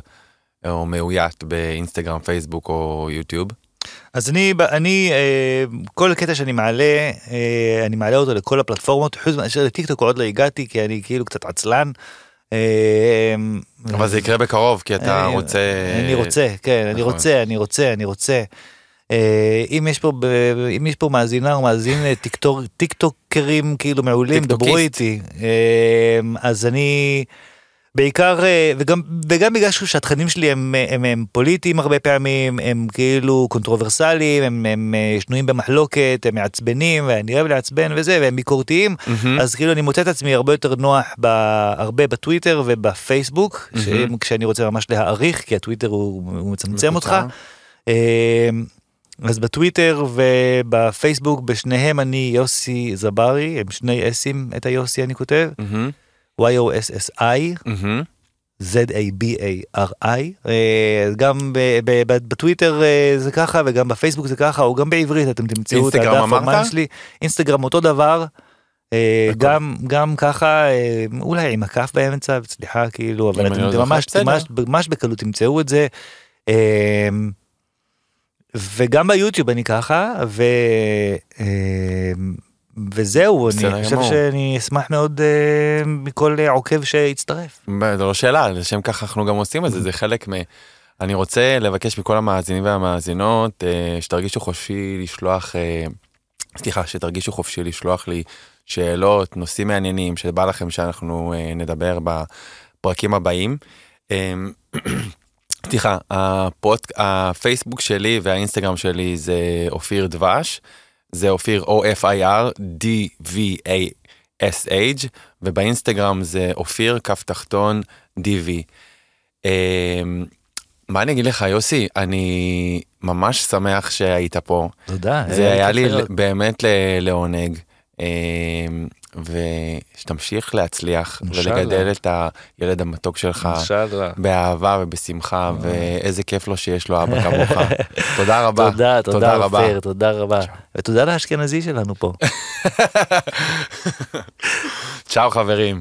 או מאוית באינסטגרם, פייסבוק או יוטיוב. אז אני, אני אה, כל קטע שאני מעלה, אה, אני מעלה אותו לכל הפלטפורמות, חוץ מאשר לטיקטוק עוד לא הגעתי, כי אני כאילו קצת עצלן. אה, אבל זה יקרה בקרוב כי אתה רוצה... אני רוצה, כן, אני נכון. רוצה, אני רוצה, אני רוצה. אם יש פה, אם יש פה מאזינה או מאזין טיקטוק, טיקטוקרים כאילו מעולים, דברו. איתי. אז אני בעיקר, אה, וגם, וגם בגלל שהתכנים שלי הם, הם, הם פוליטיים הרבה פעמים, הם כאילו קונטרוברסליים, הם, הם אה, שנויים במחלוקת, הם מעצבנים, ואני אוהב לעצבן וזה, והם ביקורתיים, מהמם. אז כאילו אני מוצא את עצמי הרבה יותר נוח ב, הרבה בטוויטר ובפייסבוק, מהמם. כשאני רוצה ממש להאריך, כי הטוויטר הוא, הוא מצמצם אותך. אה, אז בטוויטר ובפייסבוק בשניהם אני יוסי זברי, הם שני אסים את היוסי אני כותב, מהמם, Y-O-S-S-I, מהמם. Z-A-B-A-R-I, אה, גם בטוויטר אה, זה ככה וגם בפייסבוק זה ככה, או גם בעברית אתם תמצאו את הדף? המים שלי, אינסטגרם אותו דבר, אה. גם גם ככה אולי עם הכף באמצע סליחה כאילו אבל לא אתם זוכר, ממש. ממש ממש בקלות תמצאו את זה. וגם ביוטיוב אני ככה ו וזהו אני חושב. שאני אשמח מאוד אה, מכל עוקב שיצטרף. זה לא שאלה, לשם כך אנחנו גם עושים את זה, זה חלק מ... אני רוצה לבקש מכל המאזינים והמאזינות אה, שתרגישו חופשי לשלוח, אה, סליחה, שתרגישו חופשי לשלוח לי שאלות, נושאים מעניינים, שבא לכם שאנחנו אה, נדבר בפרקים הבאים. אה, סליחה, הפודק... הפייסבוק שלי והאינסטגרם שלי זה אופיר דבש, זה אופיר O-F-I-R D-V-A-S-H, ובאינסטגרם זה אופיר כף תחתון DV. אמ, מה אני אגיד לך יוסי, אני ממש שמח שהיית פה, תודה. זה היה לי. באמת לעונג. ושתמשיך להצליח. ולגדל את הילד המתוק שלך אינשאללה. באהבה ובשמחה ואיזה כיף לו שיש לו אבא כמוך. תודה רבה. תודה, תודה רבה. אופיר, תודה רבה. ותודה לאשכנזי שלנו פה. צ'או חברים.